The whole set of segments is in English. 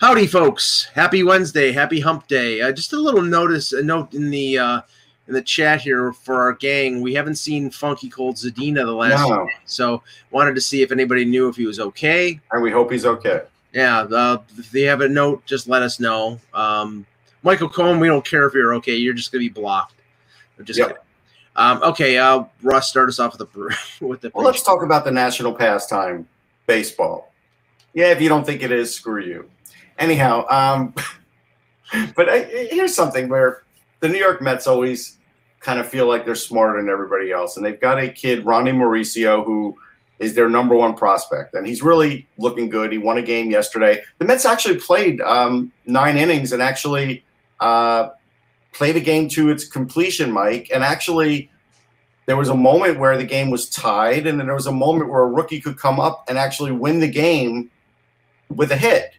Howdy, folks! Happy Wednesday, happy Hump Day. Uh, just a little notice, a note in the uh, in the chat here for our gang. We haven't seen Funky Cold Zadina the last, No. so wanted to see if anybody knew if he was okay. And we hope he's okay. Yeah, uh, if they have a note, just let us know. Um, Michael Cohen, we don't care if you're okay. You're just gonna be blocked. I'm Just Yep. Um, okay, uh, Russ, start us off with the with the. Well, let's talk about the national pastime, baseball. Yeah, if you don't think it is, screw you. Anyhow, um, but I, here's something where the New York Mets always kind of feel like they're smarter than everybody else, and they've got a kid, Ronnie Mauricio, who is their number one prospect, and he's really looking good. He won a game yesterday. The Mets actually played um, nine innings and actually uh, played a game to its completion, Mike, and actually there was a moment where the game was tied, and then there was a moment where a rookie could come up and actually win the game with a hit.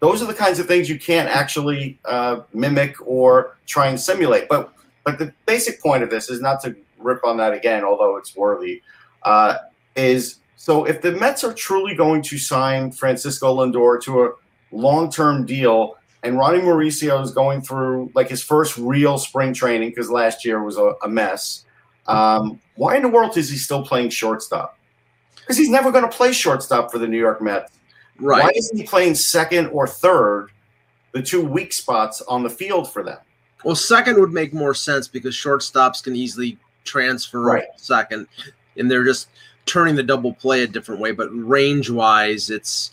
Those are the kinds of things you can't actually uh, mimic or try and simulate. But but the basic point of this is not to rip on that again, although it's worthy. Uh, is so if the Mets are truly going to sign Francisco Lindor to a long-term deal, and Ronnie Mauricio is going through like his first real spring training because last year was a, a mess. Um, why in the world is he still playing shortstop? Because he's never going to play shortstop for the New York Mets. Right. Why isn't he playing second or third, the two weak spots on the field for them? Well, second would make more sense because shortstops can easily transfer Right. second, and they're just turning the double play a different way. But range wise, it's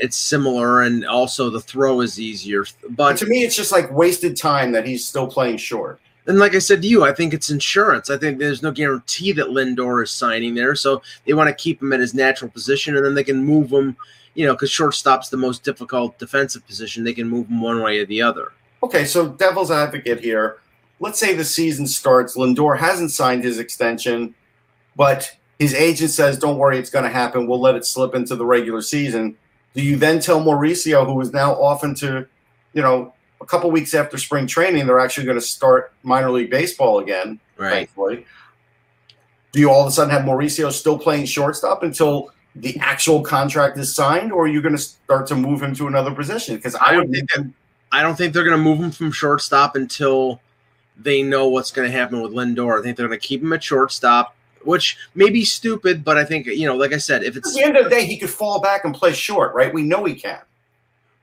it's similar, and also the throw is easier. But But to me, it's just like wasted time that he's still playing short. and like I said to you, I think it's insurance. I think there's no guarantee that Lindor is signing there, so they want to keep him at his natural position, and then they can move him. You know, because shortstop's the most difficult defensive position. They can move him one way or the other. Okay, so devil's advocate here. Let's say the season starts. Lindor hasn't signed his extension, but his agent says, "Don't worry, it's going to happen. We'll let it slip into the regular season." Do you then tell Mauricio, who is now off into, you know, a couple weeks after spring training, they're actually going to start minor league baseball again? Right. Thankfully, do you all of a sudden have Mauricio still playing shortstop until the actual contract is signed, or are you going to start to move him to another position? Because I I don't think that I don't think they're going to move him from shortstop until they know what's going to happen with Lindor. I think they're going to keep him at shortstop, which may be stupid, but I think you know, like I said, if At it's the end of the day, he could fall back and play short, right? We know he can.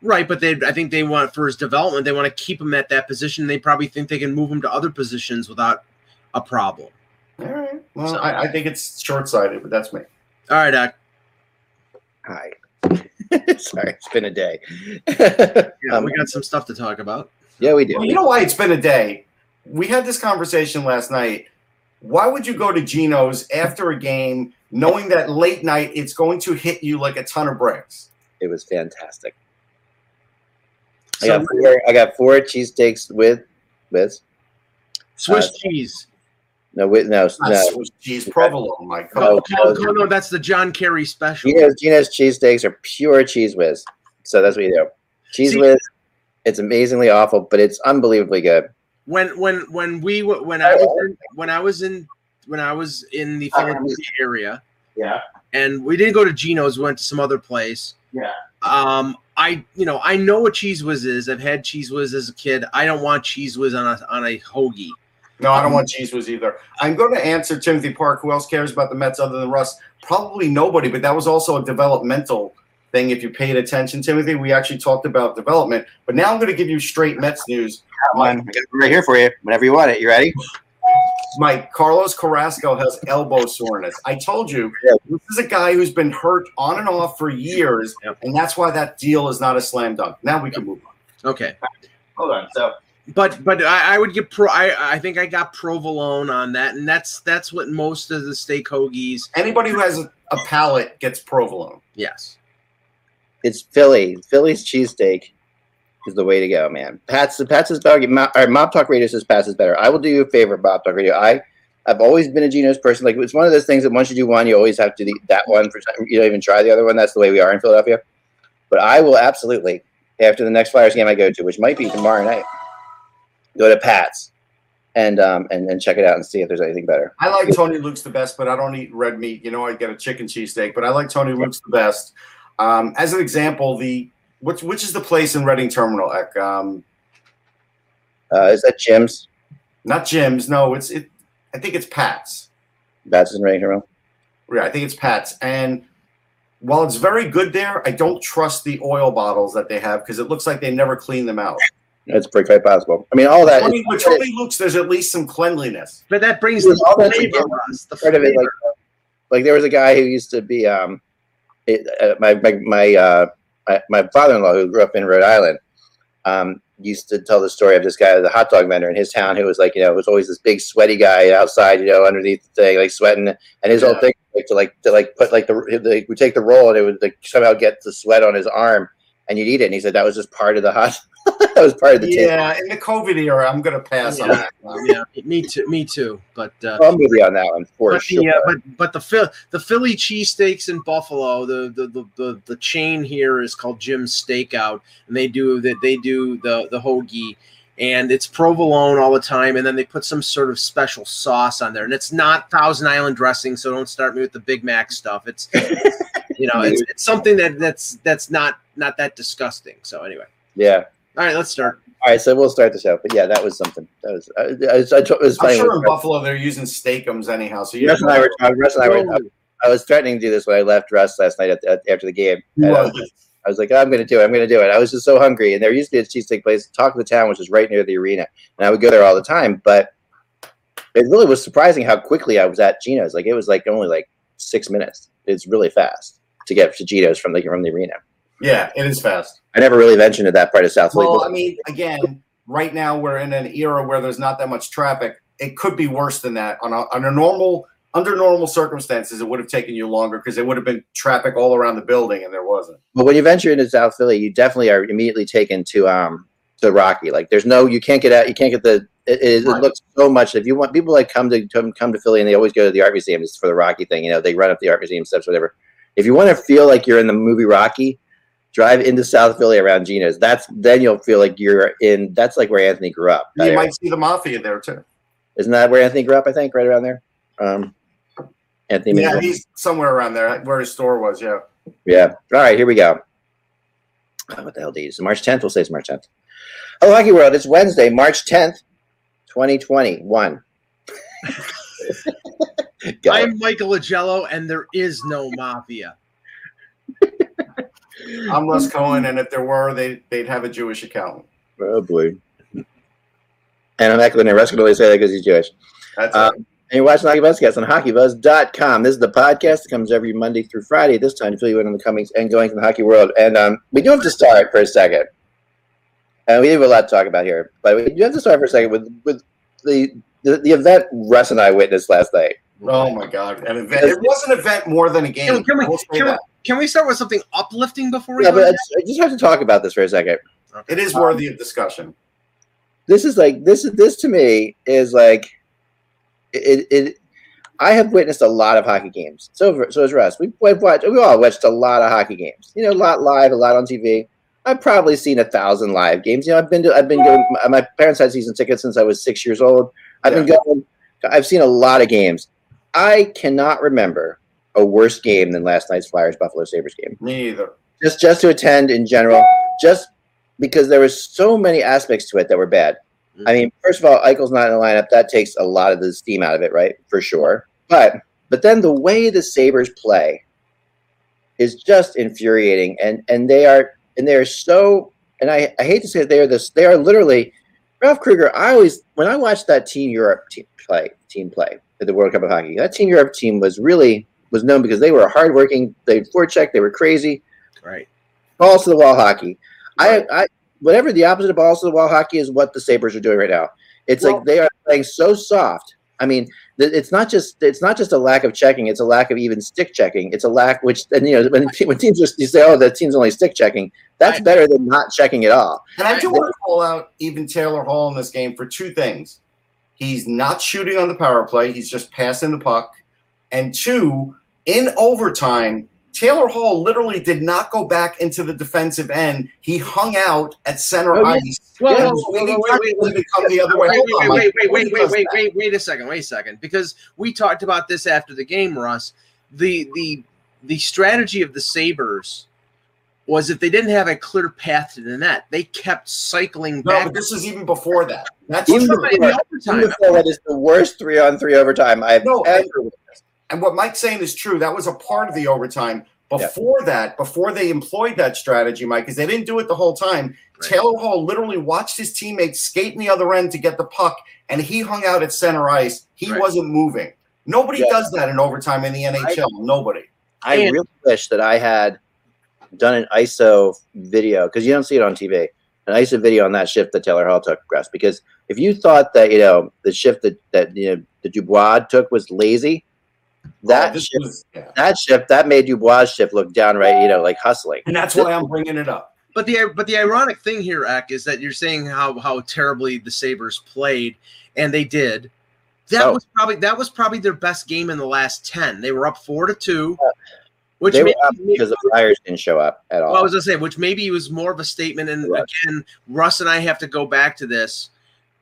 right, but they I think they want for his development, they want to keep him at that position. They probably think they can move him to other positions without a problem. All right. Well, So- I, I think it's short sighted, but that's me. All right, Doc. Hi. Sorry, it's been a day. Yeah, Um, we got some stuff to talk about. yeah, we do. Well, you know why it's been a day? We had this conversation last night. Why would you go to Geno's after a game knowing that late night it's going to hit you like a ton of bricks? It was fantastic. I So, got four. I got four cheesesteaks with with Swiss uh, cheese. No with no Not no. Cheese provolone, Mike. Come No. Oh, no, no, that's the John Kerry special. Geno's Geno's cheesesteaks are pure cheese whiz. So that's what you do. Cheese See- whiz. It's amazingly awful, but it's unbelievably good. when when when we when I was in, when I was in when I was in the Philadelphia area, Yeah. and we didn't go to Geno's. We went to some other place. Yeah. Um, I you know I know what cheese whiz is. I've had cheese whiz as a kid. I don't want cheese whiz on a on a hoagie. No, I don't um, want cheese whiz either. I'm going to answer Timothy Park. Who else cares about the Mets other than Russ? Probably nobody, but that was also a developmental thing. If you paid attention, Timothy, we actually talked about development. But now I'm going to give you straight Mets news. One, I got it right here for you. Whenever you want it, you ready? Mike, Carlos Carrasco has elbow soreness. I told you, this is a guy who's been hurt on and off for years, and that's why that deal is not a slam dunk. Now we can move on. Okay, Hold on. So but but I, I would get pro. I I think I got provolone on that, and that's that's what most of the steak hoagies. anybody who has a, a palate gets provolone. Yes. it's Philly. Philly's cheesesteak is the way to go, man. Pat's the Pat's is better. Mob, or Mob Talk Radio says Pat's is better. I will do you a favor, Mob Talk Radio. I I've always been a Geno's person. Like it's one of those things that once you do one, you always have to do that one for you don't even try the other one. That's the way we are in Philadelphia. But I will absolutely after the next Flyers game I go to, which might be tomorrow night, go to Pat's and um and, and check it out and see if there's anything better. I like Tony Luke's the best, but I don't eat red meat. You know, I get a chicken cheesesteak, but I like Tony Luke's the best. Um, as an example, the which which is the place in Reading Terminal? Ek? Um, Uh, is that Jim's? not Jim's. No, it's it. I think it's Pat's. Pat's in Reading Terminal. Yeah, I think it's Pat's. And while it's very good there, I don't trust the oil bottles that they have because it looks like they never clean them out. That's pretty quite possible. I mean, all that. I mean, with Tony Luke's, there's at least some cleanliness. But that brings the all that's flavor, again, Russ. The part of it, like, like there was a guy who used to be um, it, uh, my my my, uh, my my father-in-law who grew up in Rhode Island. Um, used to tell the story of this guy, the hot dog vendor in his town, who was like, you know, was always this big sweaty guy outside, you know, underneath the thing, like sweating, and his whole thing like to like to like put like the they would take the roll and it would like somehow get the sweat on his arm, and you'd eat it, and he said that was just part of the hot, that was part of the taste. Yeah, in the COVID era, I'm going to pass on that. one. yeah, me too. Me too. But uh, I'm with you on that one for but sure. the uh, but but the Phil, the Philly cheesesteaks in Buffalo, the the, the the the chain here is called Jim's Steakout, and they do that. They do the the hoagie, and it's provolone all the time, and then they put some sort of special sauce on there, and it's not Thousand Island dressing, so don't start me with the Big Mac stuff. It's you know it's, it's something that that's that's not not that disgusting. So anyway, yeah. All right, let's start. All right, so we'll start the show. But yeah, that was something. That was. I, I, was- I, it was I'm sure when in Buffalo they're using steakums anyhow. So you Russ and I were. Russ and I were. I was threatening to do this when I left Russ last night at, at, after the game. I, was, I was like, "Oh, I'm going to do it. I'm going to do it. I was just so hungry. And there used to be a cheesesteak place, Talk of the Town, which is right near the arena. And I would go there all the time. But it really was surprising how quickly I was at Geno's. Like, it was like only like six minutes. It's really fast to get to Geno's from the, from the arena. Yeah, it is fast. I never really ventured to that part of South Philly. Well, I mean, again, right now we're in an era where there's not that much traffic. It could be worse than that. On a, on a normal, under normal circumstances, it would have taken you longer because there would have been traffic all around the building, and there wasn't. But when you venture into South Philly, you definitely are immediately taken to um to Rocky. Like there's no you can't get out you can't get the it, it, Right. it looks so much. If you want people like come to come, come to Philly and they always go to the art museum just for the Rocky thing. You know they run up the art museum steps, whatever. If you want to feel like you're in the movie Rocky, drive into South Philly around Gina's. That's then you'll feel like you're in. That's like where Anthony grew up. that You area. might see the mafia there too. Isn't that where Anthony grew up? I think right around there. Um, Anthony. Yeah, Mingle. he's somewhere around there where his store was. Yeah. Yeah. All right, here we go. Oh, what the hell date is it? March 10th? We'll say it's March 10th. Hello, Hockey World. It's Wednesday, March 10th, 2021. I'm Michael Augello, and there is no mafia. I'm Les Cohen, and if there were, they they'd have a Jewish accountant. boy. And I'm and Russ can only say that because he's Jewish. That's Uh. And you're watching Hockey Buzzcast on HockeyBuzz.com. This is the podcast that comes every Monday through Friday. This time to fill you in on the comings and goings in the hockey world. And um, we do have to start for a second. And we have a lot to talk about here, but we do have to start for a second with with the the, the event Russ and I witnessed last night. Oh my God! An event. It was an event more than a game. Can, can we I will say can, we can we start with something uplifting before we Yeah, go? but I just, I just have to talk about this for a second. It is um, worthy of discussion. This is like this is this to me is like it, it I have witnessed a lot of hockey games. So so has Russ. We we've watched we all watched a lot of hockey games. You know, a lot live, a lot on TV. I've probably seen a thousand live games. You know, I've been to I've been going. My, my parents had season tickets since I was six years old. I've been going. I've seen a lot of games. I cannot remember a worse game than last night's Flyers Buffalo Sabres game Me either. just just to attend in general, just because there was so many aspects to it that were bad. Mm. I mean, first of all, Eichel's not in the lineup. That takes a lot of the steam out of it, right? For sure. But but then the way the Sabres play is just infuriating, and and they are and they are so. And I, I hate to say it, they are this. They are literally Ralph Krueger. I always when I watch that Team Europe team play team play at the World Cup of Hockey, that Team Europe team was really was known because they were hardworking. They forecheck. They were crazy right. balls to the wall hockey. I, I whatever the opposite of balls to the wall hockey is what the Sabres are doing right now. It's Well- like they are playing so soft I mean, th- it's not just it's not just a lack of checking; it's a lack of even stick checking. It's a lack which, and you know, when, when teams just you say, "Oh, that team's only stick checking," that's I- better than not checking at all. And I do want to call out even Taylor Hall in this game for two things. He's not shooting on the power play, he's just passing the puck. And two, in overtime, Taylor Hall literally did not go back into the defensive end. He hung out at center Oh, ice. Well, wait, wait, wait, wait, wait, wait a second, wait a second, because we talked about this after the game, Russ. The the the strategy of the Sabres was if they didn't have a clear path to the net, they kept cycling No, back but this is even before that. That's Even true. in the Even overtime. before that is the worst three on three overtime I've No, ever. and- witnessed. And what Mike's saying is true. That was a part of the overtime. Before that, before they employed that strategy, Mike, because they didn't do it the whole time. Right. Taylor Hall literally watched his teammates skate in the other end to get the puck, and he hung out at center ice. He Right. wasn't moving. Nobody Yeah. does that in overtime in the NHL. Nobody. I And- really wish that I had done an ISO video because you don't see it on TV. An ISO video on that shift that Taylor Hall took, Russ. Because if you thought that you know the shift that that you know the Dubois took was lazy, oh, that Oh, shift, was- yeah. that shift that made Dubois' shift look downright you know like hustling. and that's why I'm bringing it up. But the but the ironic thing here, Eck, is that you're saying how how terribly the Sabres played, and they did. That Oh. was probably that was probably their best game in the last ten. They were up four to two, which They maybe, because the Flyers didn't show up at all. well, I was gonna say, which maybe was more of a statement. And Right. again, Russ and I have to go back to this.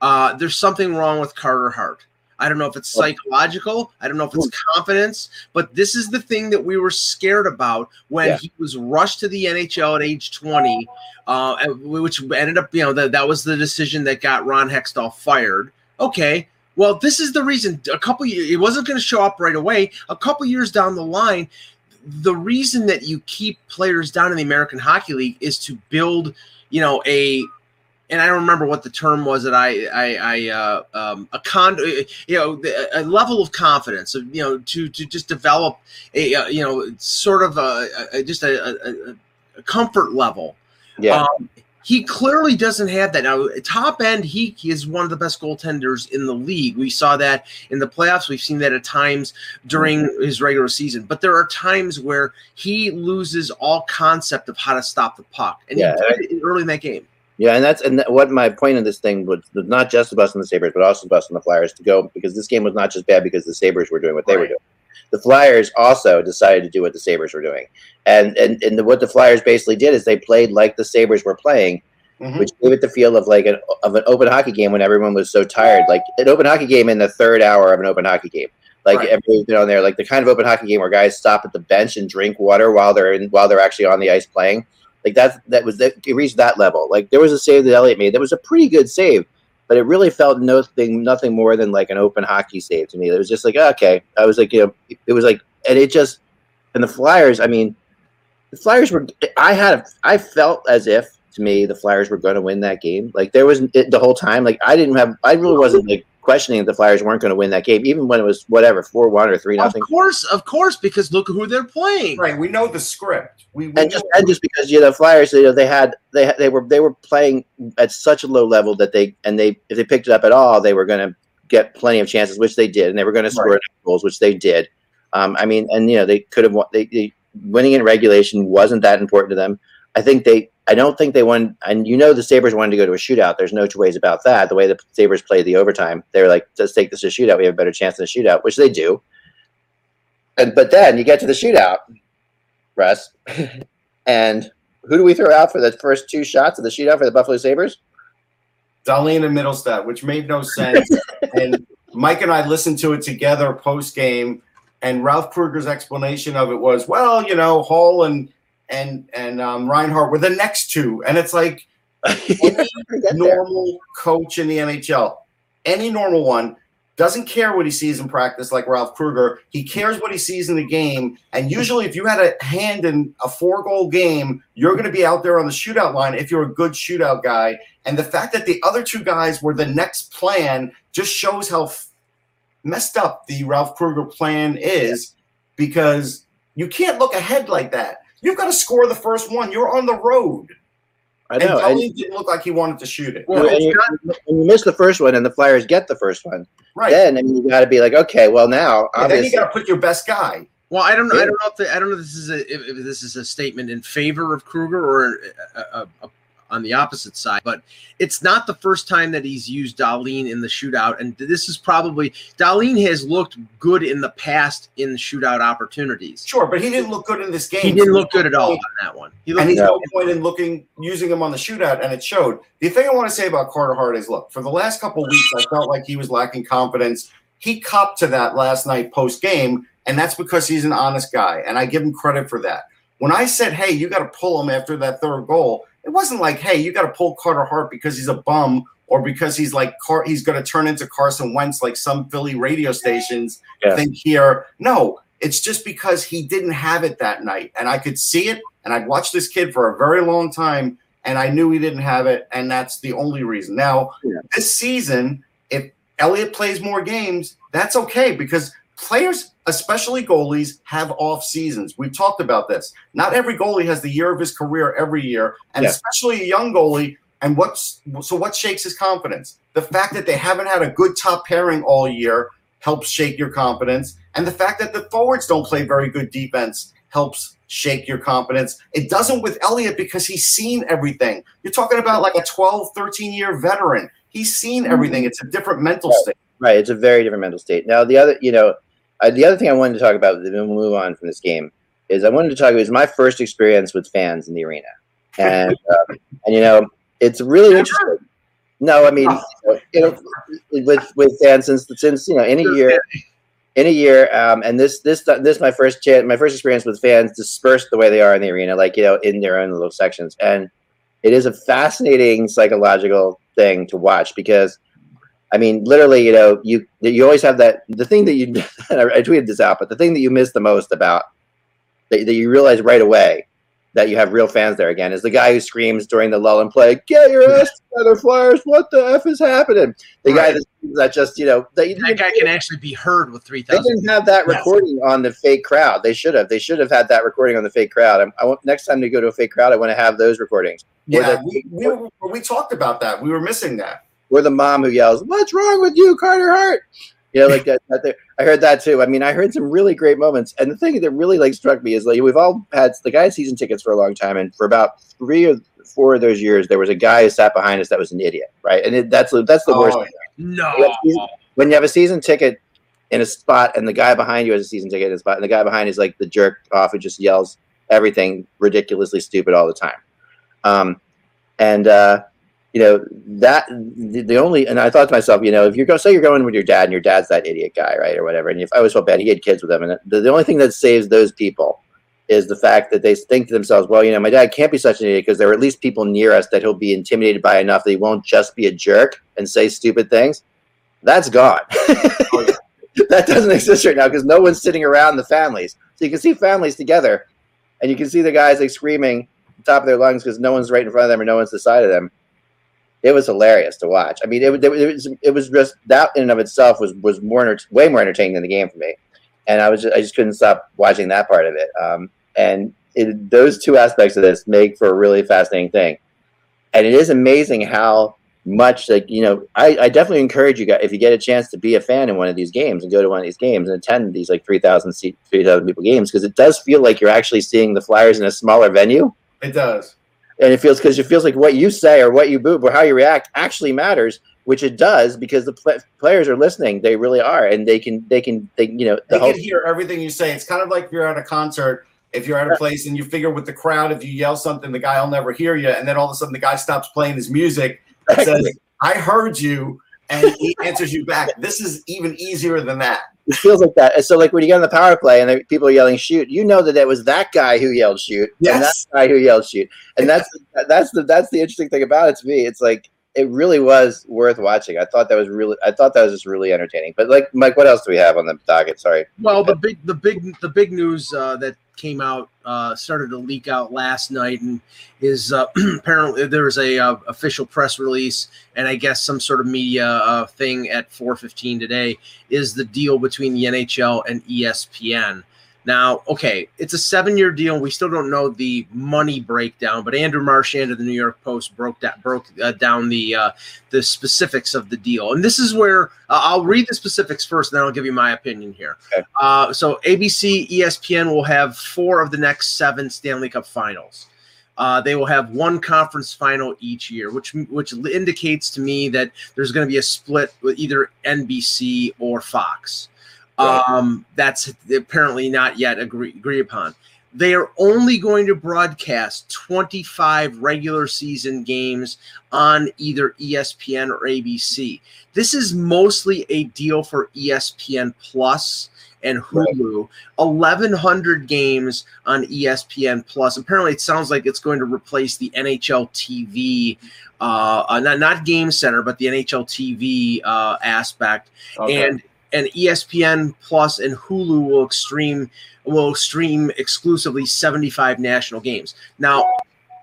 Uh, there's something wrong with Carter Hart. I don't know if it's psychological. I don't know if it's confidence, but this is the thing that we were scared about when Yeah. he was rushed to the NHL at age 20, uh, which ended up, you know, that, that was the decision that got Ron Hextall fired. Okay. Well, this is the reason. A couple, years, it wasn't going to show up right away. A couple years down the line, the reason that you keep players down in the American Hockey League is to build, you know, a and I don't remember what the term was that I I, I uh, um, a con you know the- a level of confidence of you know to to just develop a uh, you know sort of a, a just a, a, a comfort level. yeah, Um, he clearly doesn't have that now. Top end, he, he is one of the best goaltenders in the league. We saw that in the playoffs. We've seen that at times during his regular season. But there are times where he loses all concept of how to stop the puck, and Yeah, he did it early in that game. Yeah, and that's and that- what my point in this thing was, was not just the busting the Sabres, but also busting the Flyers to go because this game was not just bad because the Sabres were doing what they were doing. The Flyers also decided to do what the Sabres were doing, and and and the, what the Flyers basically did is they played like the Sabres were playing, Mhm. which gave it the feel of like an of an open hockey game when everyone was so tired, like an open hockey game in the third hour of an open hockey game. Like Right. everybody's been on there, like the kind of open hockey game where guys stop at the bench and drink water while they're in while they're actually on the ice playing. Like that that was that it reached that level. Like there was a save that Elliott made that was a pretty good save, but it really felt nothing nothing more than like an open hockey save to me. It was just like okay, I was like you know it was like and it just and the Flyers. I mean, the Flyers were. I had a, I felt as if to me the Flyers were going to win that game. Like there was it, the whole time. Like I didn't have. I really wasn't like questioning if the Flyers weren't going to win that game, even when it was whatever four one or three nothing. Of course, of course, because look who they're playing. Right. We know the script. We, we and just and just because you know the Flyers, you know they had they they were they were playing at such a low level that they and they if they picked it up at all, they were going to get plenty of chances, which they did, and they were going to score Right. goals, which they did. Um, I mean, and you know they could have won. They, they winning in regulation wasn't that important to them. I think they. I don't think they won. And you know the Sabres wanted to go to a shootout. There's no two ways about that. The way the Sabres played the overtime, they were like, let's take this to shootout. We have a better chance in a shootout, which they do. And but then you get to the shootout, Russ, and who do we throw out for the first two shots of the shootout for the Buffalo Sabres? Dahlin and Mittelstadt, which made no sense. and Mike and I listened to it together post game, and Ralph Krueger's explanation of it was, well, you know, Hall and and and um, Reinhart were the next two, and it's like any Forget there. normal coach in the NHL, any normal one doesn't care what he sees in practice like Ralph Krueger. He cares what he sees in the game. And usually, if you had a hand in a four goal game, you're going to be out there on the shootout line if you're a good shootout guy. And the fact that the other two guys were the next plan just shows how f- messed up the Ralph Krueger plan is because you can't look ahead like that. You've got to score the first one. You're on the road. I know. and And, didn't look like he wanted to shoot it. Well, and you, not- when you miss the first one and the Flyers get the first one, right. then I mean, you got to be like, okay, well now, And then you obviously, got to put your best guy. Well, I don't know. Yeah. I don't know if the, I don't know if this is a if, if this is a statement in favor of Krueger or uh, uh, uh, on the opposite side, but it's not the first time that he's used Dahlin in the shootout, and this is probably Dahlin has looked good in the past in shootout opportunities. Sure, but he didn't look good in this game. He didn't look good at all on that one. He And he's No. no point in looking using him on the shootout, and it showed. The thing I want to say about Carter Hart is, look, for the last couple weeks, I felt like he was lacking confidence. He copped to that last night post game, and that's because he's an honest guy, and I give him credit for that. When I said, "Hey, you got to pull him after that third goal," it wasn't like, "Hey, you got to pull Carter Hart because he's a bum." Or because he's like Car- he's going to turn into Carson Wentz, like some Philly radio stations Yeah. think here. No, it's just because he didn't have it that night, and I could see it. And I'd watched this kid for a very long time, and I knew he didn't have it, and that's the only reason. Now, Yeah. this season, if Elliott plays more games, that's okay because players, especially goalies, have off seasons. We've talked about this. Not every goalie has the year of his career every year, and Yeah. especially a young goalie. And what's so what shakes his confidence? The fact that they haven't had a good top pairing all year helps shake your confidence, and the fact that the forwards don't play very good defense helps shake your confidence. It doesn't with Elliott because he's seen everything. You're talking about like a 12, 13 year veteran. He's seen mm-hmm. everything. It's a different mental Right. state. right? It's a very different mental state. Now, the other, you know, uh, the other thing I wanted to talk about, then we'll move on from this game, is I wanted to talk. It was my first experience with fans in the arena, and um, and you know, it's really interesting. No, I mean, you know, with with fans since since you know in a year, in a year, um, and this this this my first chance, my first experience with fans dispersed the way they are in the arena, like you know, in their own little sections, and it is a fascinating psychological thing to watch because. I mean, literally, you know, you you always have that the thing that you and I, I tweeted this out, but the thing that you miss the most about that, that you realize right away that you have real fans there again is the guy who screams during the lull and play, "Get your ass together, Flyers! What the f is happening?" The guy Right. that, that just you know that, That guy can actually be heard with three they thousand. didn't have that Yes. recording on the fake crowd. They should have. They should have had that recording on the fake crowd. I'm, I want next time to go to a fake crowd, I want to have those recordings. Yeah, the- we, we, we talked about that. We were missing that. Or the mom who yells, "What's wrong with you, Carter Hart?" You know, like that. that there. I heard that too. I mean, I heard some really great moments, and the thing that really like struck me is like we've all had the guy had season tickets for a long time, and for about three or four of those years, there was a guy who sat behind us that was an idiot, right? And it, that's that's the worst. Oh, No, When you have a season ticket in a spot, and the guy behind you has a season ticket in a spot, and the guy behind is like the jerk off who just yells everything ridiculously stupid all the time. Um, and uh, you know that the, the only and I thought to myself, you know, if you're go say you're going with your dad and your dad's that idiot guy, right, or whatever, and if I always felt bad, he had kids with him, and the, the only thing that saves those people is the fact that they think to themselves, well, you know, my dad can't be such an idiot because there are at least people near us that he'll be intimidated by enough that he won't just be a jerk and say stupid things. That's gone. Oh, that doesn't exist right now because no one's sitting around the families. So you can see families together, and you can see the guys like screaming top of their lungs because no one's right in front of them or no one's to the side of them. It was hilarious to watch. I mean, it, it, was it was just that in and of itself was was more way more entertaining than the game for me, and I was just, I just couldn't stop watching that part of it. Um, and it, those two aspects of this make for a really fascinating thing, and it is amazing how much like you know I, I definitely encourage you guys if you get a chance to be a fan in one of these games and go to one of these games and attend these like 3000 seat 3000 people games because it does feel like you're actually seeing the flyers in a smaller venue It does. And it feels because it feels like what you say or what you boo or how you react actually matters which it does because the pl- players are listening they really are and they can they can they you know the They whole can hear everything you say. It's kind of like you're at a concert. If you're at a place and you figure with the crowd, if you yell something, the guy will never hear you. And then all of a sudden, the guy stops playing his music and says, I heard you. And he answers you back. This is even easier than that. It feels like that. And so like when you get on the power play and people are yelling shoot you know that it was that guy who yelled shoot and that guy who yelled shoot. And that's that's the that's the interesting thing about it to me. It's like it really was worth watching. I thought that was really i thought that was just really entertaining. But like mike what else do we have on the docket? Sorry. Well, the big, the big, the big news uh, that came out uh, started to leak out last night, and is uh, apparently there was a uh, official press release, and I guess some sort of media uh, thing at 4:15 today is the deal between the NHL and ESPN. Now, okay, it's a seven-year deal. We still don't know the money breakdown, but Andrew Marchand of the New York Post broke that broke uh, down the uh, the specifics of the deal, and this is where uh, I'll read the specifics first, and then I'll give you my opinion here. Okay. Uh, so, ABC, ESPN will have four of the next seven Stanley Cup Finals. Uh, they will have one conference final each year, which which indicates to me that there's going to be a split with either NBC or Fox. Right. Um, that's apparently not yet agree, agreed upon. They are only going to broadcast 25 regular season games on either ESPN or ABC. This is mostly a deal for ESPN Plus and Hulu. 1,100 games on ESPN Plus. Apparently, it sounds like it's going to replace the NHL TV, uh, uh, not not Game Center, but the NHL TV uh, aspect Okay. and and ESPN Plus and Hulu will stream will stream exclusively 75 national games. Now,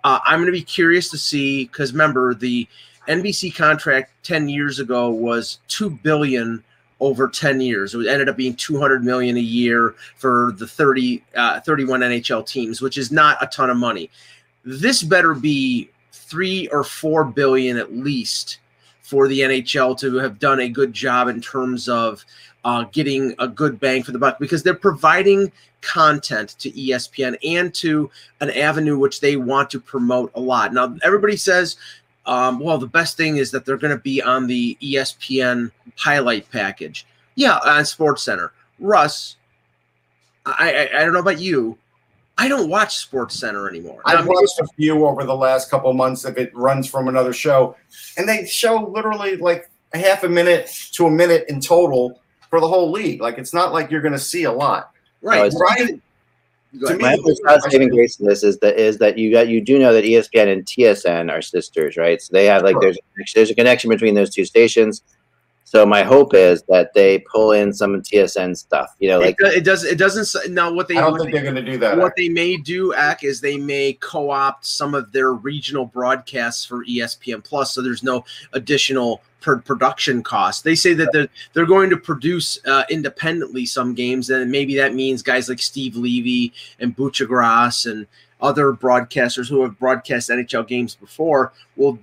uh, I'm going to be curious to see because remember the NBC contract 10 years ago was two billion over 10 years. It ended up being 200 million a year for the 30 uh, 31 NHL teams, which is not a ton of money. This better be three or four billion at least for the NHL to have done a good job in terms of uh, getting a good bang for the buck because they're providing content to ESPN and to an avenue which they want to promote a lot. Now, everybody says, um, well, the best thing is that they're going to be on the ESPN highlight package. Yeah, on Sports Center. Russ, I, I, I don't know about you. I don't watch Sports Center anymore. I've I'm- watched a few over the last couple months if it runs from another show, and they show literally like a half a minute to a minute in total for the whole league. Like it's not like you're going to see a lot. right. it's- Right? To me- My only thought saving grace to this is that is that you got you do know that ESPN and TSN are sisters, right? So they have like Sure. there's there's a connection between those two stations. So my hope is that they pull in some TSN stuff. You know, like it, do- it does. It doesn't. Now, what they I don't what think they- they're going to do that. what they may do, Ak, is they may co-opt some of their regional broadcasts for ESPN Plus, so there's no additional per- production cost. They say that they're they're going to produce uh, independently some games, and maybe that means guys like Steve Levy and Buccigross and other broadcasters who have broadcast NHL games before will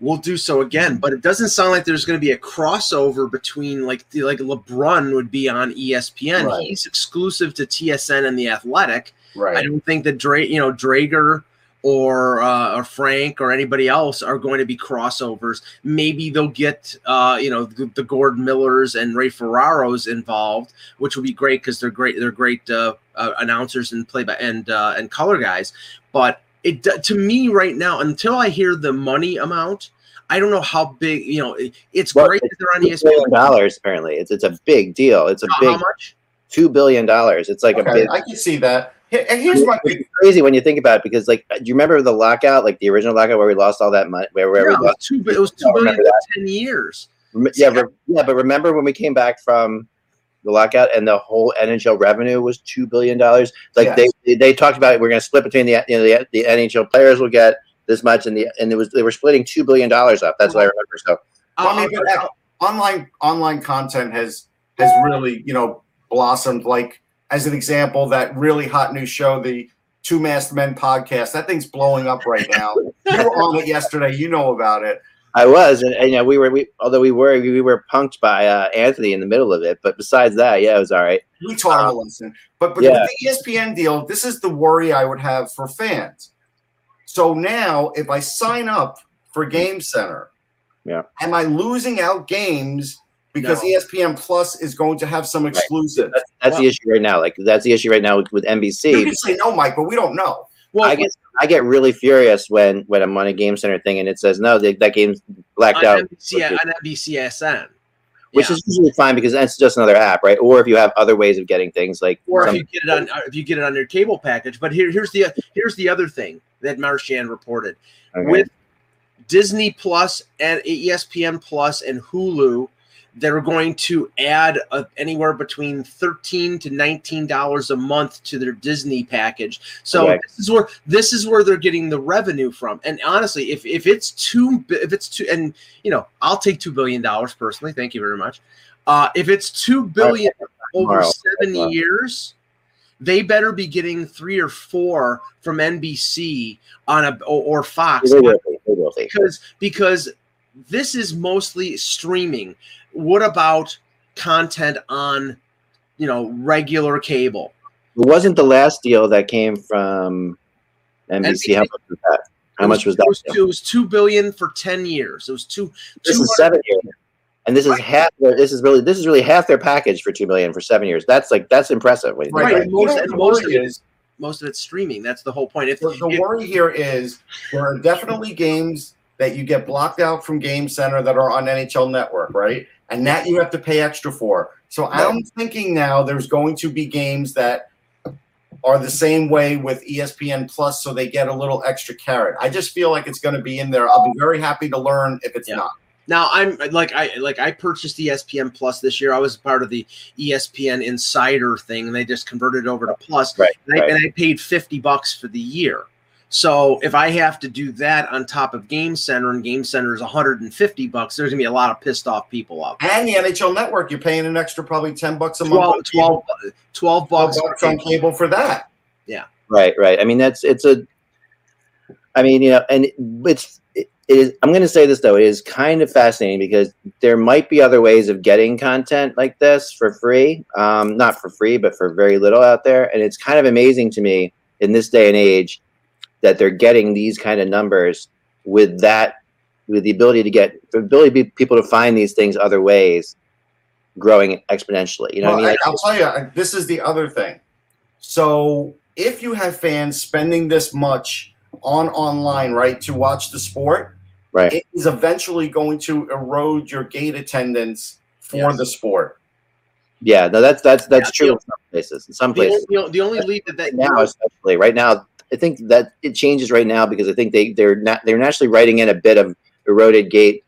will do so again. But it doesn't sound like there's going to be a crossover between like the, like LeBrun would be on ESPN. Right. He's exclusive to TSN and the Athletic. Right. I don't think that Dra- you know Dreger or uh, or Frank or anybody else are going to be crossovers. Maybe they'll get uh, you know the, the Gordon Millers and Ray Ferraros involved, which would be great because they're great. They're great uh, uh, announcers and play by and uh, and color guys. But it to me right now, until I hear the money amount, I don't know how big. You know, it- it's Well, great that they're on E two billion ESPN. dollars apparently. It's it's a big deal. It's a How, big how much? two billion dollars. It's like a big I can see that. And here's my it's crazy when you think about it because like do you remember the lockout, like the original lockout where we lost all that money where, where Yeah, we it was lost two. It was two I billion remember for ten years. Rem- Yeah, re- yeah, but remember when we came back from the lockout and the whole NHL revenue was two billion dollars? Like Yes. they they talked about we're going to split between the you know the, the NHL players will get this much and the and it was they were splitting two billion dollars up. That's what I remember. So Well, I mean, Uh, but heck, online online content has has really you know blossomed. Like as an example, that really hot new show, the Two Masked Men podcast. That thing's blowing up right now. you were on it yesterday. You know about it. I was and, and you know we were we although we were we were punked by uh, Anthony in the middle of it, but besides that, yeah, it was all right. We taught him a lesson. But but Yeah. with the ESPN deal, this is the worry I would have for fans. So now, if I sign up for Game Center, Yeah. am I losing out games because No. ESPN Plus is going to have some exclusive? That's, that's the issue right now. Like that's the issue right now with, with You NBC. can say no, Mike, but we don't know. Well, I get I get really furious when when I'm on a game center thing and it says no that, that game's blacked on out, NBC, on NBCSN. which Yeah. is usually fine because that's just another app, right? Or if you have other ways of getting things like or if you get it on if you get it on your cable package. But here, here's the here's the other thing that Marchand reported Okay. with Disney Plus and ESPN Plus and Hulu. They're going to add uh anywhere between thirteen to nineteen dollars a month to their Disney package. So this is where this is where they're getting the revenue from. And honestly, if if it's two, if it's two, and you know, I'll take two billion dollars personally. Thank you very much. Uh, if it's two billion over Tomorrow. seven Wow. years, they better be getting three or four from NBC on a or, or Fox They will be, they will be. because because this is mostly streaming. What about content on you know regular cable? It wasn't the last deal that came from NBC. How NBC. much was that? How It was- much was It that? was, two, it was two billion for ten years. It was two. This is seven years, and this is half. This is really this is really half their package for two million for seven years. That's like that's impressive. when you think Right, about and it. most- You and most of it- is Most of it's streaming. That's the whole point. If, the, the if- worry here is there are definitely games that you get blocked out from Game Center that are on NHL Network, right? And that you have to pay extra for. So I'm thinking now there's going to be games that are the same way with ESPN Plus, so they get a little extra carrot. I just feel like it's going to be in there. I'll be very happy to learn if it's Yeah. not. Now I'm like I like I purchased ESPN Plus this year. I was part of the ESPN Insider thing, and they just converted it over to Plus. Right, and, I, right. and I paid fifty bucks for the year. So if I have to do that on top of Game Center, and Game Center is 150 bucks, there's gonna be a lot of pissed off people out there. And the NHL Network, you're paying an extra probably 10 bucks a 12, month. 12, 12 bucks. 12 bucks on cable for that. Yeah. Right, right. I mean, that's it's a. I mean, you know, and it's it is. I'm going to say this though. It is kind of fascinating because there might be other ways of getting content like this for free. Um, not for free, but for very little out there. And it's kind of amazing to me in this day and age that they're getting these kind of numbers with that, with the ability to get the ability of people to find these things other ways, growing exponentially. You know Well, what I mean? I, will tell you, this is the other thing. So if you have fans spending this much on online, right, to watch the sport, right. it is eventually going to erode your gate attendance for Yes. the sport. Yeah. No, that's that's that's Yeah, true in some places. In some The, places. only- the only league that, that now especially right now i think that it changes right now because i think they they're not they're naturally writing in a bit of eroded gate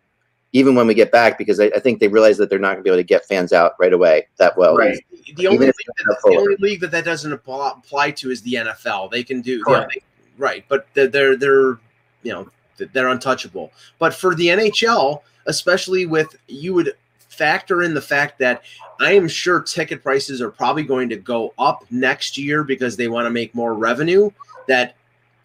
even when we get back because i, I think they realize that they're not going to be able to get fans out right away that well Right. the only league that, the only league that that doesn't apply, to is the NFL. They can do you they- right, but they're, they're they're you know they're untouchable. But for the NHL, especially with you would factor in the fact that I am sure ticket prices are probably going to go up next year because they want to make more revenue. That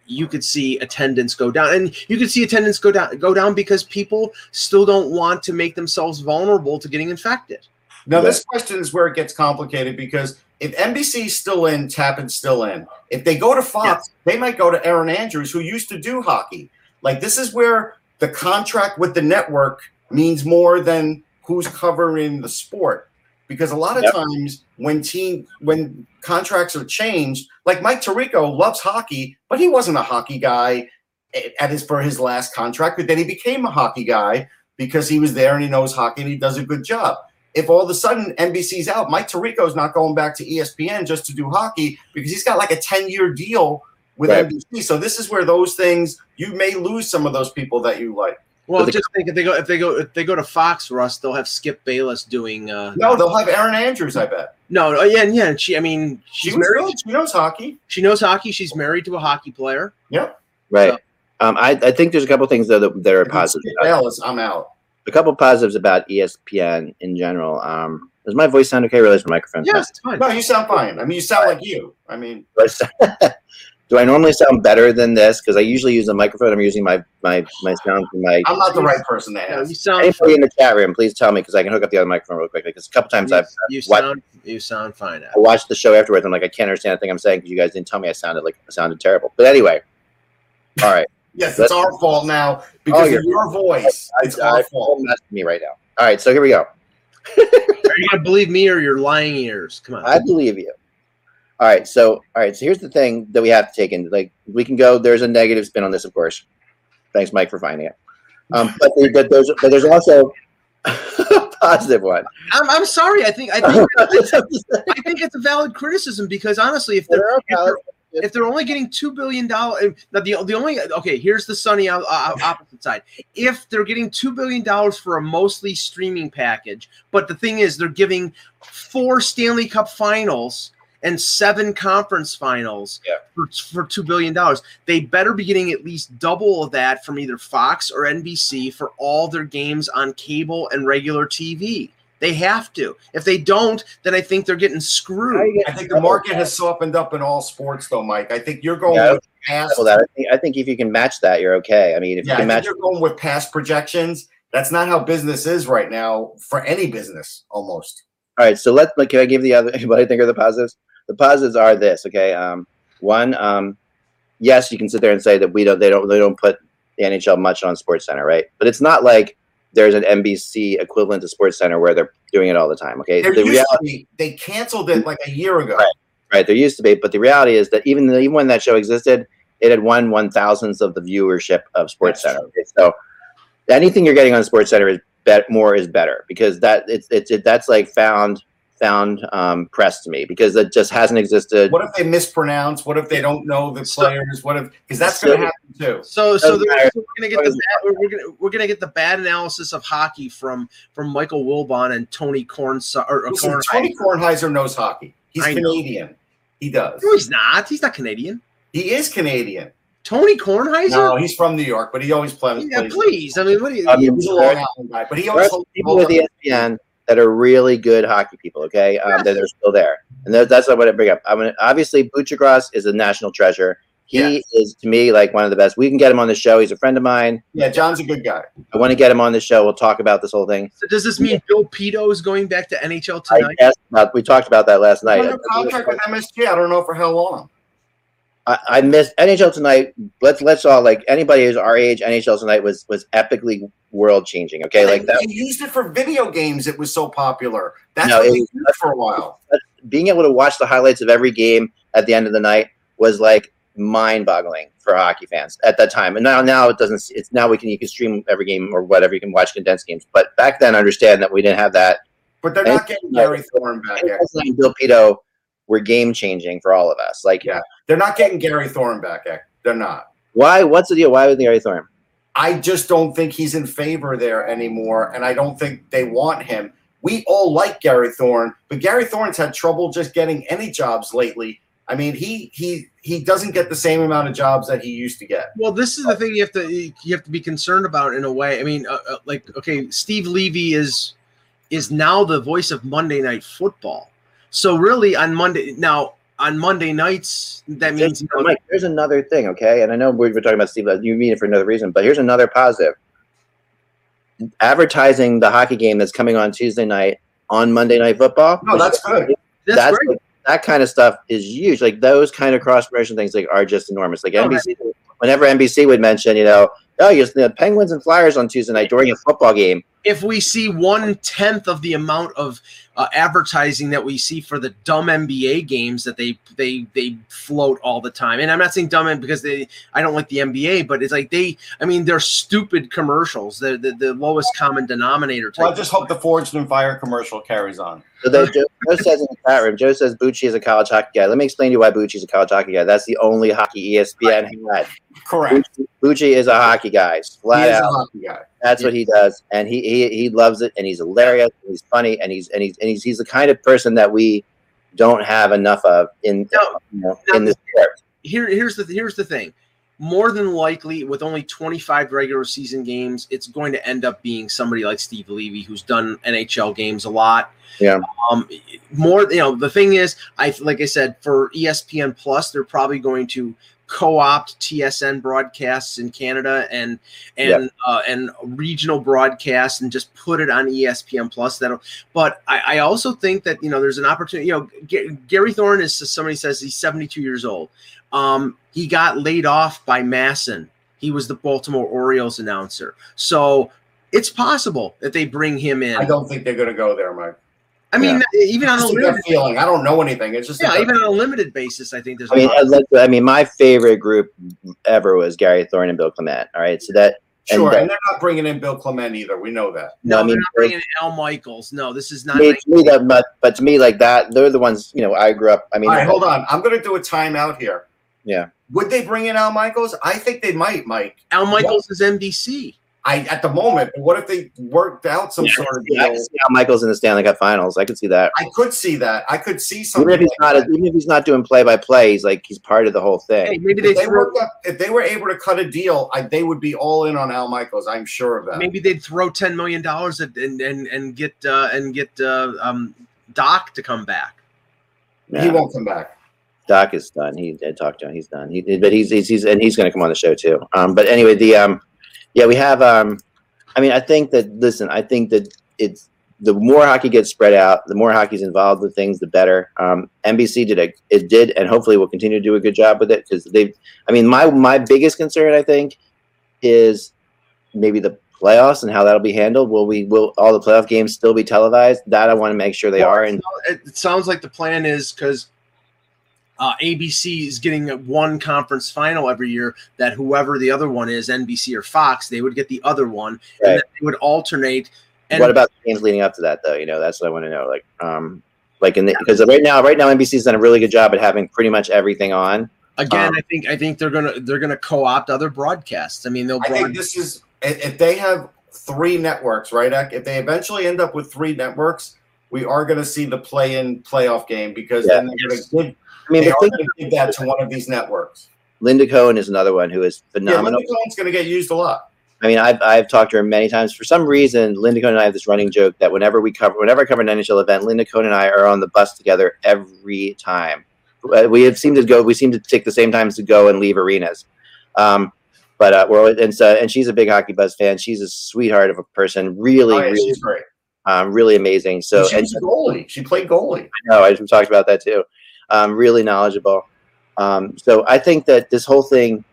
you could see attendance go down, and you could see attendance go down go down because people still don't want to make themselves vulnerable to getting infected. Now, Yeah. this question is where it gets complicated because if NBC's still in, Tappen's still in. If they go to Fox, they might go to Erin Andrews, who used to do hockey. Like this is where the contract with the network means more than who's covering the sport. Because a lot of Yep. times when team when contracts are changed, like Mike Tirico loves hockey, but he wasn't a hockey guy at his for his last contract, but then he became a hockey guy because he was there and he knows hockey and he does a good job if all of a sudden NBC's out, Mike Tirico's not going back to ESPN just to do hockey because he's got like a 10 year deal with Right. NBC. So this is where those things you may lose some of those people that you like. Well, just think if they go if they go if they go to Fox, Russ, they'll have Skip Bayless doing. uh No, they'll have Erin Andrews, I bet. no, no, yeah, and yeah. She, I mean, She she's was married. good. She knows hockey. She knows hockey. She's married to a hockey player. Yep. right um, I, I think there's a couple things though that, that are positive Skip Bayless, I'm out. a couple positives about espn in general um, does my voice sound okay or is my microphone Yes, it's fine. No, you sound fine. I mean, you sound like you. I mean, Do I s- do I normally sound better than this? Because I usually use a microphone. I'm using my my my sound from my. I'm not the right person to ask. you sound. Anybody in the chat room, please tell me because I can hook up the other microphone real quickly. Because a couple times You, I've you watched- sound. You sound fine. I watched the show afterwards. I'm like, I can't understand a thing I'm saying because you guys didn't tell me I sounded like I sounded terrible. But anyway, all right. Yes, it's our fault now because Oh, of your voice. It's I, our I, fault. that's me right now. All right, so here we go. Are you gonna believe me or your lying ears? Come on. I believe you. All right, so all right, so here's the thing that we have to take in. Like, we can go. There's a negative spin on this, of course. Thanks, Mike, for finding it. Um, but, the, but there's but there's also a positive one. I'm, I'm sorry. I think I think I think it's a valid criticism because honestly, if they're if they're, if they're only getting two billion dollars, now the the only okay, here's the sunny o- opposite side. If they're getting two billion dollars for a mostly streaming package, but the thing is, they're giving four Stanley Cup Finals and seven conference finals Yeah. for, for two billion dollars. They better be getting at least double of that from either Fox or NBC for all their games on cable and regular TV. They have to. If they don't, then I think they're getting screwed. I think the market has softened up in all sports, though, Mike. I think you're going Yeah, with past. That, I, think, I think if you can match that, you're okay. I mean, if Yeah, you can match, you're going with past projections. That's not how business is right now for any business, almost. all right. So let's. Like, can I give the other? What I think are the positives? The positives are this. Okay. Um, one. Um, yes, you can sit there and say that we don't. They don't. They don't put the NHL much on Sports Center, right? But it's not like there's an NBC equivalent to Sports Center where they're doing it all the time. Okay. There the reality, they canceled it like a year ago. Right. right? There used to be, but the reality is that even even when that show existed, it had one one thousandth of the viewership of Sports That's Center. Okay, so anything you're getting on Sports Center is bet more is better because that it's it's it, that's like found found um, press to me because it just hasn't existed. What if they mispronounce? What if they don't know the So- players? What if because that's So- going to happen too. So, so, there- so we're gonna get the bad, we're, we're gonna we're gonna get the bad analysis of hockey from from Michael Wilbon and Tony Corn or, or Listen, Kornheiser. Tony Kornheiser knows hockey. He's I know. Canadian. He does. No, he's not. He's not Canadian. He is Canadian. Tony Kornheiser. No, he's from New York, but he always plays. yeah, plays- please. I mean, what do you? I mean, He's a Long Island guy, but he There always people with E ESPN that are really good hockey people. Okay, um, that are still there, and that, that's what I want to bring up. I mean, obviously, Buccigross is a national treasure. He Yes. is to me like one of the best. We can get him on the show. He's a friend of mine. Yeah, John's a good guy. I want to get him on the show. We'll talk about this whole thing. So does this mean Bill Pidto is going back to NHL I tonight? guess about, we talked about that last night. Under contract with MSG. I don't know for how long. I, I missed NHL tonight. Let's let's all like anybody who's our age. NHL tonight was was epically world changing. Okay, like that. They used it for video games. It was so popular. That's No, what it used for a while. Being able to watch the highlights of every game at the end of the night was like mind boggling for hockey fans at that time. And now now it doesn't. It's now we can you can stream every game or whatever. You can watch condensed games. But back then, understand that we didn't have that. But they're not getting Gary Thorne back. And Bill Pidto were game changing for all of us. Like, Yeah. They're not getting Gary Thorne back. They're not. why? What's the deal? Why with Gary Thorne? I just don't think he's in favor there anymore, and I don't think they want him. We all like Gary Thorne, but Gary Thorne's had trouble just getting any jobs lately. I mean, he he he doesn't get the same amount of jobs that he used to get. Well, this is the thing you have to you have to be concerned about in a way. I mean, uh, uh, like okay, Steve Levy is is now the voice of Monday Night Football. So really, on Monday now on Monday nights, that means you know, Mike, there's another thing, okay? And I know we were talking about Steve. You mean it for another reason, but here's another positive. Advertising the hockey game that's coming on Tuesday night on Monday Night Football. No, that's good. that's, that's great. that kind of stuff is huge. Like those kind of cross promotion things, like are just enormous. Like oh, No, NBC, whenever NBC would mention, you know, oh, you the Penguins and Flyers on Tuesday night during a football game. if we see one tenth of the amount of uh, advertising that we see for the dumb NBA games that they they they float all the time, and I'm not saying dumb because they I don't like the NBA, but it's like they I mean they're stupid commercials. They're the, the lowest common denominator. Type. Well, I just hope the Forged and Fire commercial carries on. So they, Joe, Joe says in the chat room, Joe says Bucci is a college hockey guy. Let me explain to you why Bucci is a college hockey guy. That's the only hockey ESPN had. Correct. Bucci, Bucci is a hockey guy, He flat is a out. hockey guy. That's what he does, and he, he he loves it, and he's hilarious, and he's funny, and he's and he's and he's he's the kind of person that we don't have enough of in No, you know, no. in this sport. here here's the here's the thing more than likely with only 25 regular season games it's going to end up being somebody like steve levy who's done nhl games a lot Yeah. um more you know the thing is i like i said for espn plus they're probably going to co-opt tsn broadcasts in canada and and uh, and regional broadcasts and just put it on espn plus that'll but I, I also think that you know there's an opportunity you know G- gary thorne is somebody says he's 72 years old um, he got laid off by MASN. He was the Baltimore Orioles announcer. So it's possible that they bring him in. I don't think they're going to go there, Mike. I mean, even on a limited, feeling. I don't know anything. It's just yeah, even on a limited basis, I think there's. I mean, a I, like- I mean, my favorite group ever was Gary Thorne and Bill Clement. All right, so that Sure, and, and they're not bringing in Bill Clement either. We know that. no, I mean, they're not bringing in Al Michaels. No, this is not. to me, to me that, but, but to me, like that, they're the ones. You know, I grew up. I mean, All right, hold on. I'm going to do a timeout here. Yeah. Would they bring in Al Michaels? I think they might, Mike. Al Michaels is NBC. I at the moment, but what if they worked out some Yeah, sort of I deal? can see how Michael's in the Stanley Cup Finals. I could see that. I could see that. I could see Even something. if he's like not, that. even if he's not doing play by play, he's like he's part of the whole Hey, thing. maybe they if they throw, worked up, if they were able to cut a deal, I, they would be all in on Al Michaels. I'm sure of that. maybe they'd throw ten million dollars and and and get uh, and get uh, um, Doc to come back. He won't come back. Doc is done. He did talk to him. He's done. He but he's, he's he's and he's going to come on the show too. Um, but anyway, the um, yeah, we have um, I mean, I think that listen, I think that it's the more hockey gets spread out, the more hockey's involved with things, the better. Um, NBC did a it did, and hopefully will continue to do a good job with it because they. I mean, my my biggest concern, I think, is maybe the playoffs and how that'll be handled. Will we will all the playoff games still be televised? That I want to make sure they Well, are. And it sounds like the plan is because uh, ABC is getting one conference final every year. That whoever the other one is, NBC or Fox, they would get the other one, Right. and then they would alternate. And what about the games leading up to that though you know that's what i want to know like um like in the because right now right now nbc's done a really good job at having pretty much everything on again? um, I think I think they're gonna they're gonna co opt other broadcasts. I mean, they'll. I think this is if if they have three networks, right? If they eventually end up with three networks, we are going to see the play-in playoff game because then they're going Yes. to give, i mean they are think, going to give that to one of these networks. linda cohen is another one who is Yeah, phenomenal Linda Cohen's going to get used a lot. i mean I've, I've talked to her many times for some reason linda cohen and i have this running joke that whenever we cover whenever i cover an nhl event linda cohen and i are on the bus together every time Uh, we have seemed to go we seem to take the same times to go and leave arenas um but uh, we're always, and so and she's a big hockey buzz fan. She's a sweetheart of a person, really, Oh, yeah, really um, really amazing. So, she and a goalie. She played goalie. no, I just talked about that too. Um, really knowledgeable. Um, so I think that this whole thing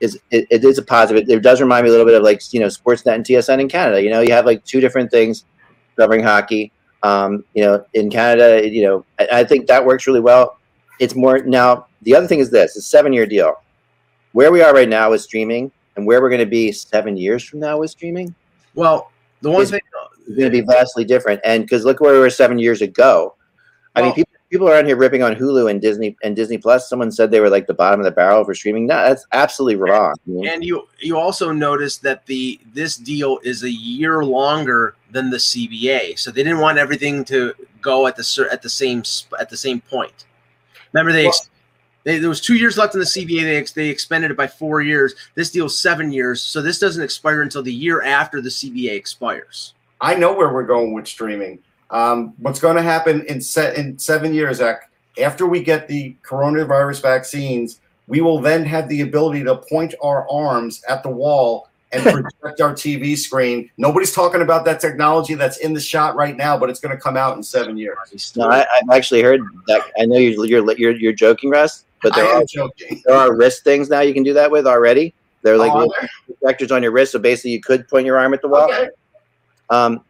is it, it is a positive. It, does remind me a little bit of like you know Sportsnet and TSN in Canada. You know, you have like two different things covering hockey. Um, you know, in Canada, you know, I, I think that works really well. It's more now. The other thing is this: it's a seven-year deal. Where we are right now is streaming, and where we're going to be seven years from now with streaming well, the one is- thing is going to be vastly different. And because look where we were seven years ago. I mean, people people around here ripping on Hulu and Disney and Disney Plus. Someone said they were like the bottom of the barrel for streaming. No, that's absolutely wrong. I mean, And you you also notice that the this deal is a year longer than the CBA, so they didn't want everything to go at the at the same at the same point. Remember they, ex- they there was two years left in the CBA. They ex- they expanded it by four years. This deal's seven years, so this doesn't expire until the year after the CBA expires. I know where we're going with streaming. Um, what's going to happen in set in seven years, after we get the coronavirus vaccines, we will then have the ability to point our arms at the wall and project our TV screen. Nobody's talking about that technology that's in the shot right now, but it's going to come out in seven years. no, I, I've actually heard that. I know you're you're you're, you're joking, Russ, but there are joking. there are wrist things now you can do that with already. They're like Oh, projectors on your wrist, so basically you could point your arm at the wall. Okay. Um,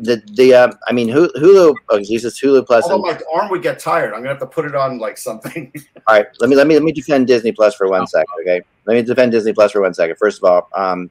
the the uh, I mean Hulu, Hulu oh Jesus Hulu Plus. Although my arm would get tired, I'm gonna have to put it on like something. All right, let me let me let me defend Disney Plus for one second, okay? Let me defend Disney Plus for one second. First of all, um,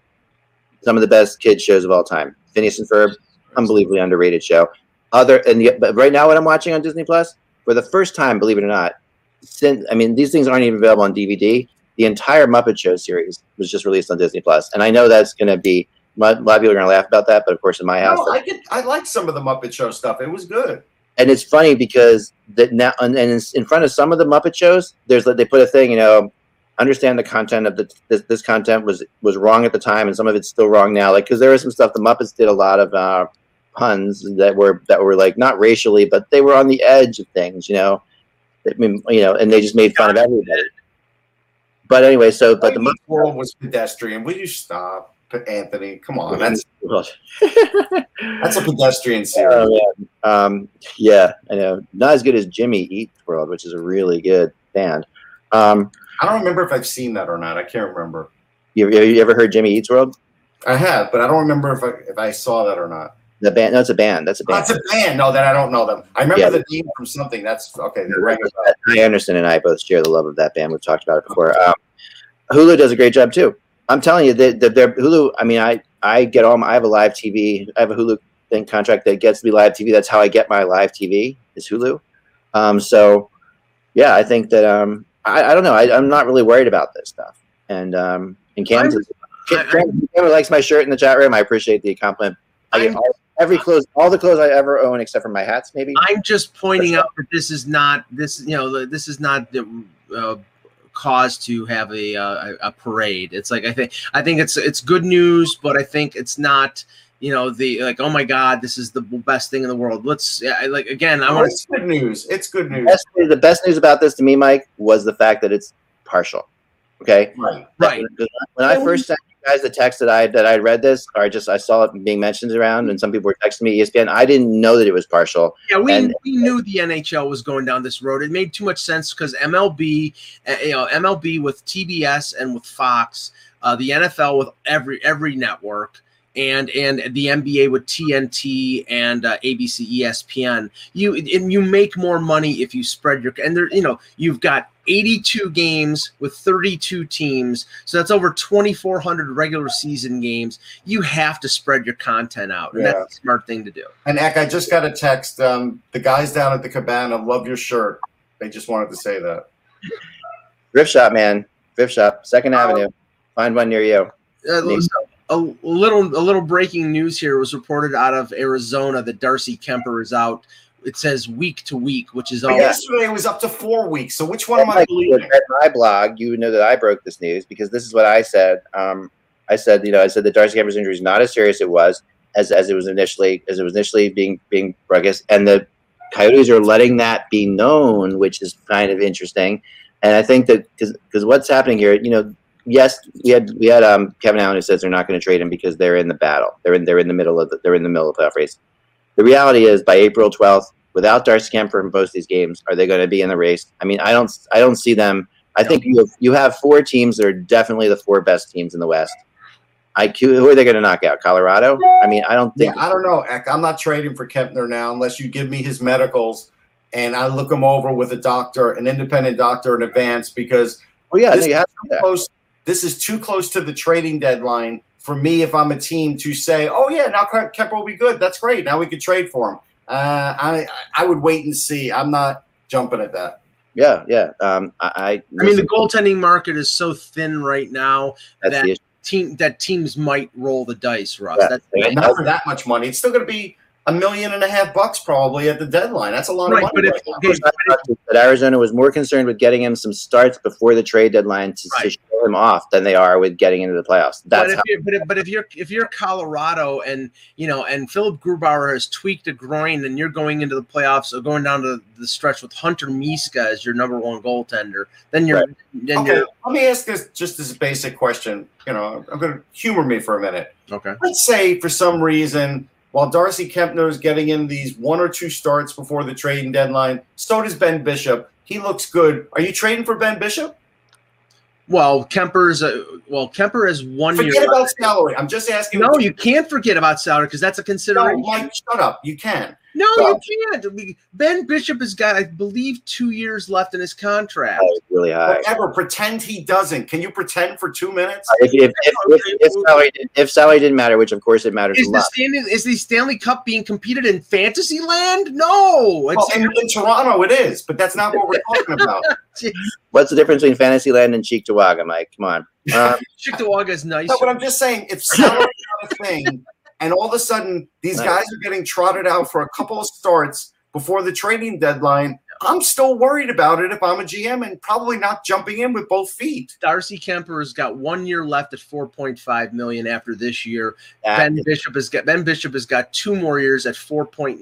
some of the best kids shows of all time. Phineas and Ferb, unbelievably underrated show. Other and the, but right now, what I'm watching on Disney Plus for the first time, believe it or not, since I mean these things aren't even available on DVD. The entire Muppet Show series was just released on Disney Plus, and I know that's to be a lot of people are going to laugh about that, but of course, in my house, no, I get I like some of the Muppet Show stuff. It was good. and it's funny because that now and, in front of some of the Muppet shows, there's like they put a thing, you know, understand the content of the this, this content was was wrong at the time, and some of it's still wrong now. Like because there was some stuff the Muppets did a lot of uh, puns that were that were like not racially, but they were on the edge of things, you know. I mean, you know, and they just made fun of everybody. But anyway, so but the But the Muppet world was pedestrian. Will you stop, Anthony? Come on, that's that's a pedestrian series. Oh, yeah. Um, yeah, I know. Not as good as Jimmy Eat World, which is a really good band. Um, I don't remember if I've seen that or not. I can't remember. you, have you ever heard Jimmy Eats World? I have, but I don't remember if I if I saw that or not. The band? No, it's a band. That's a Oh, band. it's a band. No, that I don't know them. I remember Yeah. the name from something. That's okay. rang a Anderson and I both share the love of that band. We've talked about it before. Um, Hulu does a great job too. I'm telling you, that they, they're Hulu. I mean, I I get all. My, I have a live TV. I have a Hulu thing contract that gets me live TV. That's how I get my live TV. Is Hulu. Um, so yeah, I think that um, I, I don't know. I, I'm not really worried about this stuff. And um, in Kansas, Whoever likes my shirt in the chat room, I appreciate the compliment. I get all, every clothes, all the clothes I ever own, except for my hats, maybe. I'm just pointing out that this is not this you know this is not the uh, cause to have a, uh, a a parade. It's like I think I think it's it's good news, but I think it's not you know the like oh my god this is the best thing in the world. Let's yeah, I- like again I Oh, want it's good news. It's good news. Best, the best news about this to me, Mike, was the fact that it's partial. Okay, Right. right when I first sent you guys the text that I that I read this, or I just I saw it being mentioned around, and some people were texting me ESPN. I didn't know that it was partial. Yeah, we, And- we knew the NHL was going down this road. It made too much sense because MLB, uh, you know, MLB with TBS and with Fox, uh, the NFL with every every network, and and the NBA with TNT and uh, ABC, ESPN. You and you make more money if you spread your and there. You know, you've got 82 games with 32 teams, so that's over 2,400 regular season games. You have to spread your content out, and Yeah. that's a smart thing to do. And Eck, I just got a text. Um, the guys down at the cabana love your shirt. They just wanted to say that. Thrift shop, man, thrift shop, Second Avenue. Find one near you. Uh, Maybe. a little a little breaking news here was reported out of Arizona that Darcy Kuemper is out. It says week to week, which is But all yesterday it was up to four weeks. So which one am I believing? At my blog, you would know that I broke this news because this is what I said. Um, I said, you know, I said that Darcy Kuemper's injury is not as serious as it was as, as it was initially as it was initially being being I and the Coyotes are letting that be known, which is kind of interesting. And I think that because what's happening here, you know, yes, we had we had um, Kevin Allen who says they're not going to trade him because they're in the battle. They're in they're in the middle of the, they're in the middle of the playoff race. The reality is, by April twelfth, without Darcy Kuemper in both these games, are they going to be in the race? I mean, I don't I don't see them. I think you have, you have four teams that are definitely the four best teams in the West. I who are they going to knock out? Colorado? I mean, I don't think. Yeah. I don't know, Eck. I'm not trading for Kuemper now unless you give me his medicals and I look him over with a doctor, an independent doctor in advance because Oh yeah, this too close. This is too close to the trading deadline for me if I'm a team to say, "Oh yeah, now Ke- Kuemper will be good. That's great. Now we could trade for him." Uh, I I would wait and see. I'm not jumping at that. Yeah, yeah. Um, I, I, I mean, the goaltending market is so thin right now that team that teams might roll the dice, Russ. Yeah. That's Not for that much money. It's still going to be a million and a half bucks probably at the deadline. That's a lot right, of money. if, right now. okay, I thought that Arizona was more concerned with getting him some starts before the trade deadline to, to show him off than they are with getting into the playoffs. but That's if, how, you're, but, if, but if you're if you're Colorado and you know and Philipp Grubauer has tweaked a groin and you're going into the playoffs or going down to the stretch with Hunter Miska as your number one goaltender, then you're then Okay, you're let me ask this just as a basic question. You know, I'm going to humor me for a minute. okay. Let's say for some reason, while Darcy Kuemper is getting in these one or two starts before the trading deadline, so does Ben Bishop. He looks good. Are you trading for Ben Bishop? Well, Kuemper's a, well Kuemper is one year. Forget about salary. I'm just asking. No, you can't forget about salary because that's a no, consideration. Mike, shut up. You can. No, Well- you can't. Ben Bishop has got, I believe, two years left in his contract. really high. Whatever. Pretend he doesn't. Can you pretend for two minutes? If, if, if, if, if, salary, did- if salary didn't matter, which of course it matters Is a the lot. Stanley is the Stanley Cup being competed in fantasy land? No, Well, in, in Toronto it is, but that's not what we're talking about. What's the difference between Fantasyland and Cheektowaga, Mike? Come on. Um, Cheektowaga is nice. No, but I'm just saying, if salary's not a thing, and all of a sudden these Right. guys are getting trotted out for a couple of starts before the trading deadline, I'm still worried about it if I'm a GM and probably not jumping in with both feet. Darcy Kuemper has got one year left at 4.5 million after this year. that Ben is- Bishop has got Ben Bishop has got two more years at 4.91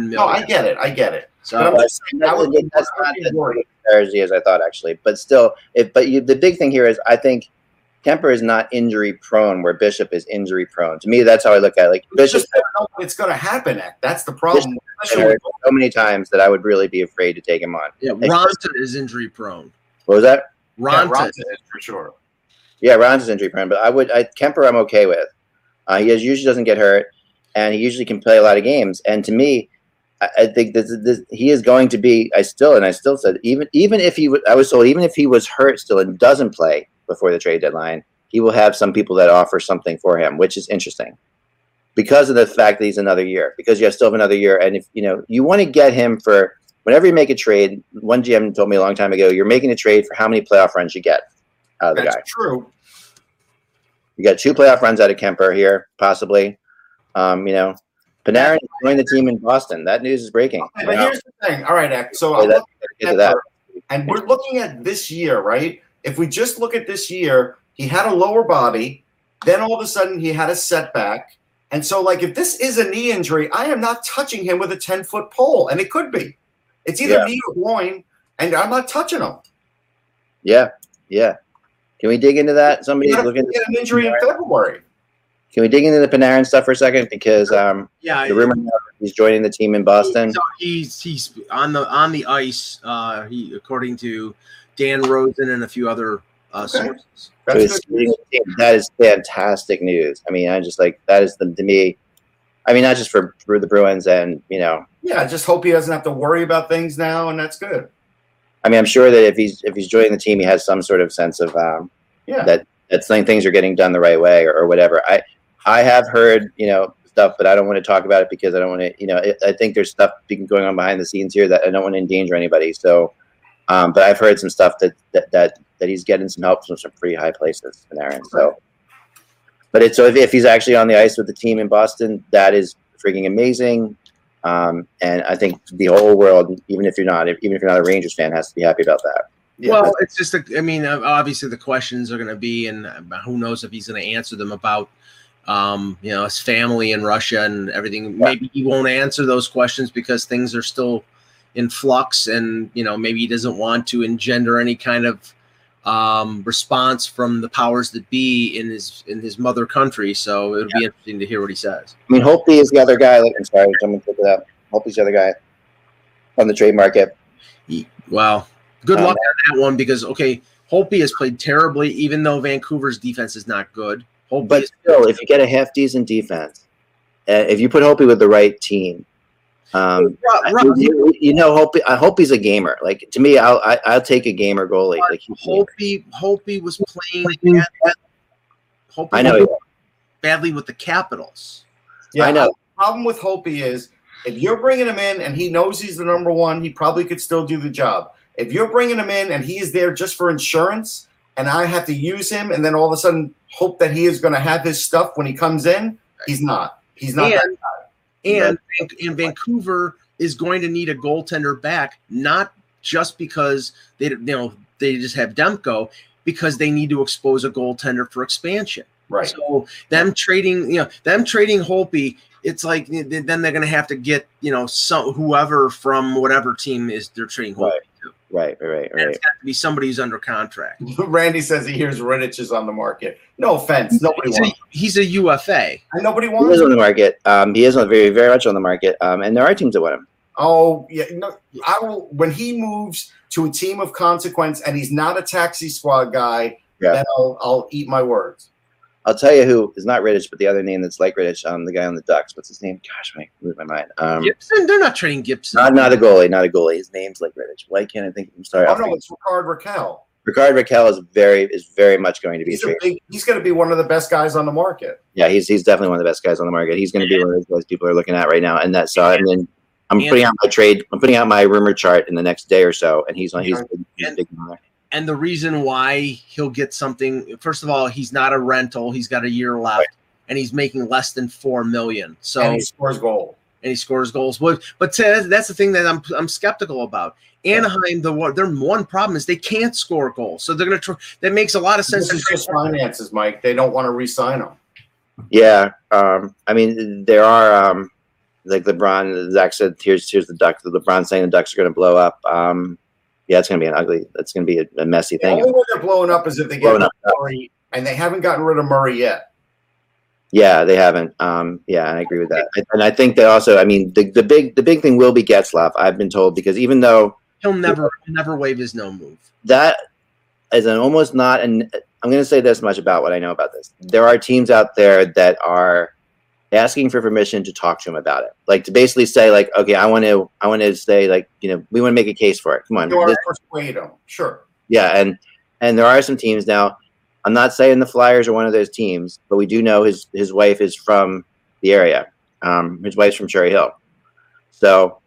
million. No, I get it. I get it. But so I'm just saying, I would be, that's not would be worried. as I thought, actually. But still, if but you, the big thing here is I think Kuemper is not injury prone, where Bishop is injury prone. To me, that's how I look at it. Like It's Bishop just I don't know when it's going to happen. At. That's the problem. been Especially hurt with- so many times that I would really be afraid to take him on. yeah, Raanta is injury prone. What was that? yeah, Raanta, Ronson is for sure. Yeah, Ron's injury prone, but I would I, Kuemper I'm okay with. Uh, he has, usually doesn't get hurt, and he usually can play a lot of games. And to me, I, I think this, this he is going to be. I still and I still said even even if he wa- I was told even if he was hurt still and doesn't play before the trade deadline, he will have some people that offer something for him, which is interesting because of the fact that he's another year. Because you have still have another year, and if you know you want to get him for whenever you make a trade. One GM told me a long time ago, you're making a trade for how many playoff runs you get out of the That's guy. true. You got two playoff runs out of Kuemper here, possibly. Um, you know, Panarin joined the team in Boston. That news is breaking. Okay, but here's the thing. All right, Ek, so I'm that- get to that. Kuemper, and we're looking at this year, right? If we just look at this year, he had a lower body, then all of a sudden he had a setback. And so, like, if this is a knee injury, I am not touching him with a 10 foot pole. And it could be. It's either Yeah. knee or groin, and I'm not touching him. Yeah, yeah. Can we dig into that? He Somebody's had, looking. he had an injury in February. Can we dig into the Panarin stuff for a second? Because um, Yeah, the rumor now he's joining the team in Boston. So he's he's on the on the ice. Uh, he according to Dan Rosen and a few other uh, Okay. sources. That's he's good joining news. the team. That is fantastic news. I mean, I just like that is the to me. I mean, not just for, for the Bruins and you know, Yeah, I just hope he doesn't have to worry about things now, and that's good. I mean, I'm sure that if he's if he's joining the team, he has some sort of sense of um, Yeah. that that thing- things are getting done the right way or, or whatever. I I have heard you know stuff, but I don't want to talk about it because I don't want to. You know, it, I think there's stuff being going on behind the scenes here that I don't want to endanger anybody. So, um, but I've heard some stuff that that that, that he's getting some help from some pretty high places in Aaron. So, but it's so if, if he's actually on the ice with the team in Boston, that is freaking amazing. Um, and I think the whole world, even if you're not, even if you're not a Rangers fan, has to be happy about that. Yeah. Well, it's just, a, I mean, uh, obviously the questions are going to be, and uh, who knows if he's going to answer them about, um, you know, his family in Russia and everything. Maybe he won't answer those questions because things are still in flux, and you know, maybe he doesn't want to engender any kind of um, response from the powers that be in his in his mother country. So it would be interesting to hear what he says. I mean, Holtby is the other guy. Like, I'm sorry, someone took it up. Holtby's the other guy on the trade market. Well, good Um, luck on that one because okay, Holtby has played terribly, even though Vancouver's defense is not good. Holtby But still, if you get a half decent defense, uh, if you put Holtby with the right team, um, Ru- Ru- you, you know, Hope, I hope he's a gamer. Like to me, I'll I, I'll take a gamer goalie. Like he's a gamer. Holtby, Holtby was playing bad, Holtby I know. badly with the Capitals. yeah, I know. The problem with Holtby is if you're bringing him in and he knows he's the number one, he probably could still do the job. If you're bringing him in and he is there just for insurance, and I have to use him, and then all of a sudden hope that he is going to have his stuff when he comes in, he's not. He's not. that And and and Vancouver is going to need a goaltender back, not just because they you know they just have Demko, because they need to expose a goaltender for expansion. right. So them trading, you know, them trading Holtby, it's like then they're going to have to get you know some whoever from whatever team is they're trading Holtby Right. To. Right, right, right, And right. it's got to be somebody who's under contract. Randy says he hears Rittich is on the market. No offense, nobody He's a, wants. he's a UFA. And nobody He wants. is him. on the market. Um, he is on very, very much on the market. Um, and there are teams that want him. Oh yeah, no. I will when he moves to a team of consequence and he's not a taxi squad guy. Yeah. Then I'll I'll eat my words. I'll tell you who is not Rittich, but the other name that's like Rittich, um, the guy on the Ducks. What's his name? Gosh, I lose my mind. Um, Gibson, they're not trading Gibson. not not a goalie, not a goalie. His name's like Riddich. Why can't I think? I'm sorry. Oh I'll no, think- it's Rickard Rakell. Rickard Rakell is very is very much going to be He's a a trade. big. He's going to be one of the best guys on the market. Yeah, he's he's definitely one of the best guys on the market. He's going to be one of those guys people are looking at right now. And that's uh, and then I'm And- putting out my trade. I'm putting out my rumor chart in the next day or so, and he's on. He's, he's And- big on there. And the reason why he'll get something first of all he's not a rental he's got a year left and he's making less than four million so and he scores goal. and he scores goals but but that's the thing that i'm i'm skeptical about anaheim the their one problem is they can't score goals so they're gonna try that makes a lot of sense This is just finances, Mike. They don't want to re-sign him. Yeah, um, I mean there are um, like LeBrun. Zach said, "Here's here's the Ducks." The LeBrun saying the Ducks are going to blow up. Um, yeah, it's going to be an ugly. It's going to be a, a messy The thing. only way they're blowing up is if they get Blowing up. Murray, and they haven't gotten rid of Murray yet. Yeah, they haven't. Um, yeah, I agree with that. And I think that also. I mean, the, the big the big thing will be Getzlaff. I've been told because even though he'll never never waive his no move that is an almost not an I'm going to say this much about what I know about this. There are teams out there that are asking for permission to talk to him about it. Like to basically say like, okay, I want to I want to say like, you know, we want to make a case for it. Come on. You want persuade him, sure. yeah, and and there are some teams now. I'm not saying the Flyers are one of those teams, but we do know his his wife is from the area. Um, his wife's from Cherry Hill, so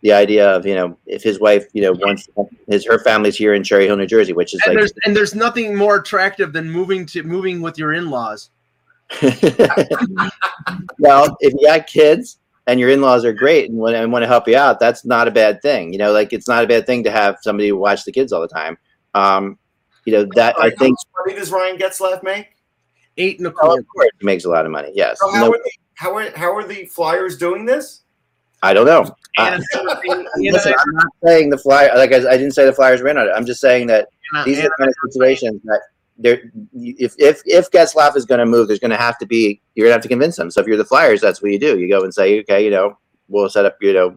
the idea of you know if his wife you know wants his her family's here in Cherry Hill, New Jersey, which is and like there's and there's nothing more attractive than moving to moving with your in-laws well, if you got kids and your in-laws are great and want, and want to help you out, that's not a bad thing. You know, like it's not a bad thing to have somebody watch the kids all the time. Um, you know that I think. How much money does Ryan Getzlaff make? Eight and a Oh, quarter. of course, he makes a lot of money. Yes. So how No, are they, how are how are the Flyers doing this? I don't know. Uh, another thing- and listen, I- I'm not saying the Flyers. Like I, I didn't say the Flyers win on it. I'm just saying that these are the kind of situations that there. If if if Getzlaff is going to move, there's going to have to be. You're going to have to convince them. So if you're the Flyers, that's what you do. You go and say, okay, you know, we'll set up. You know,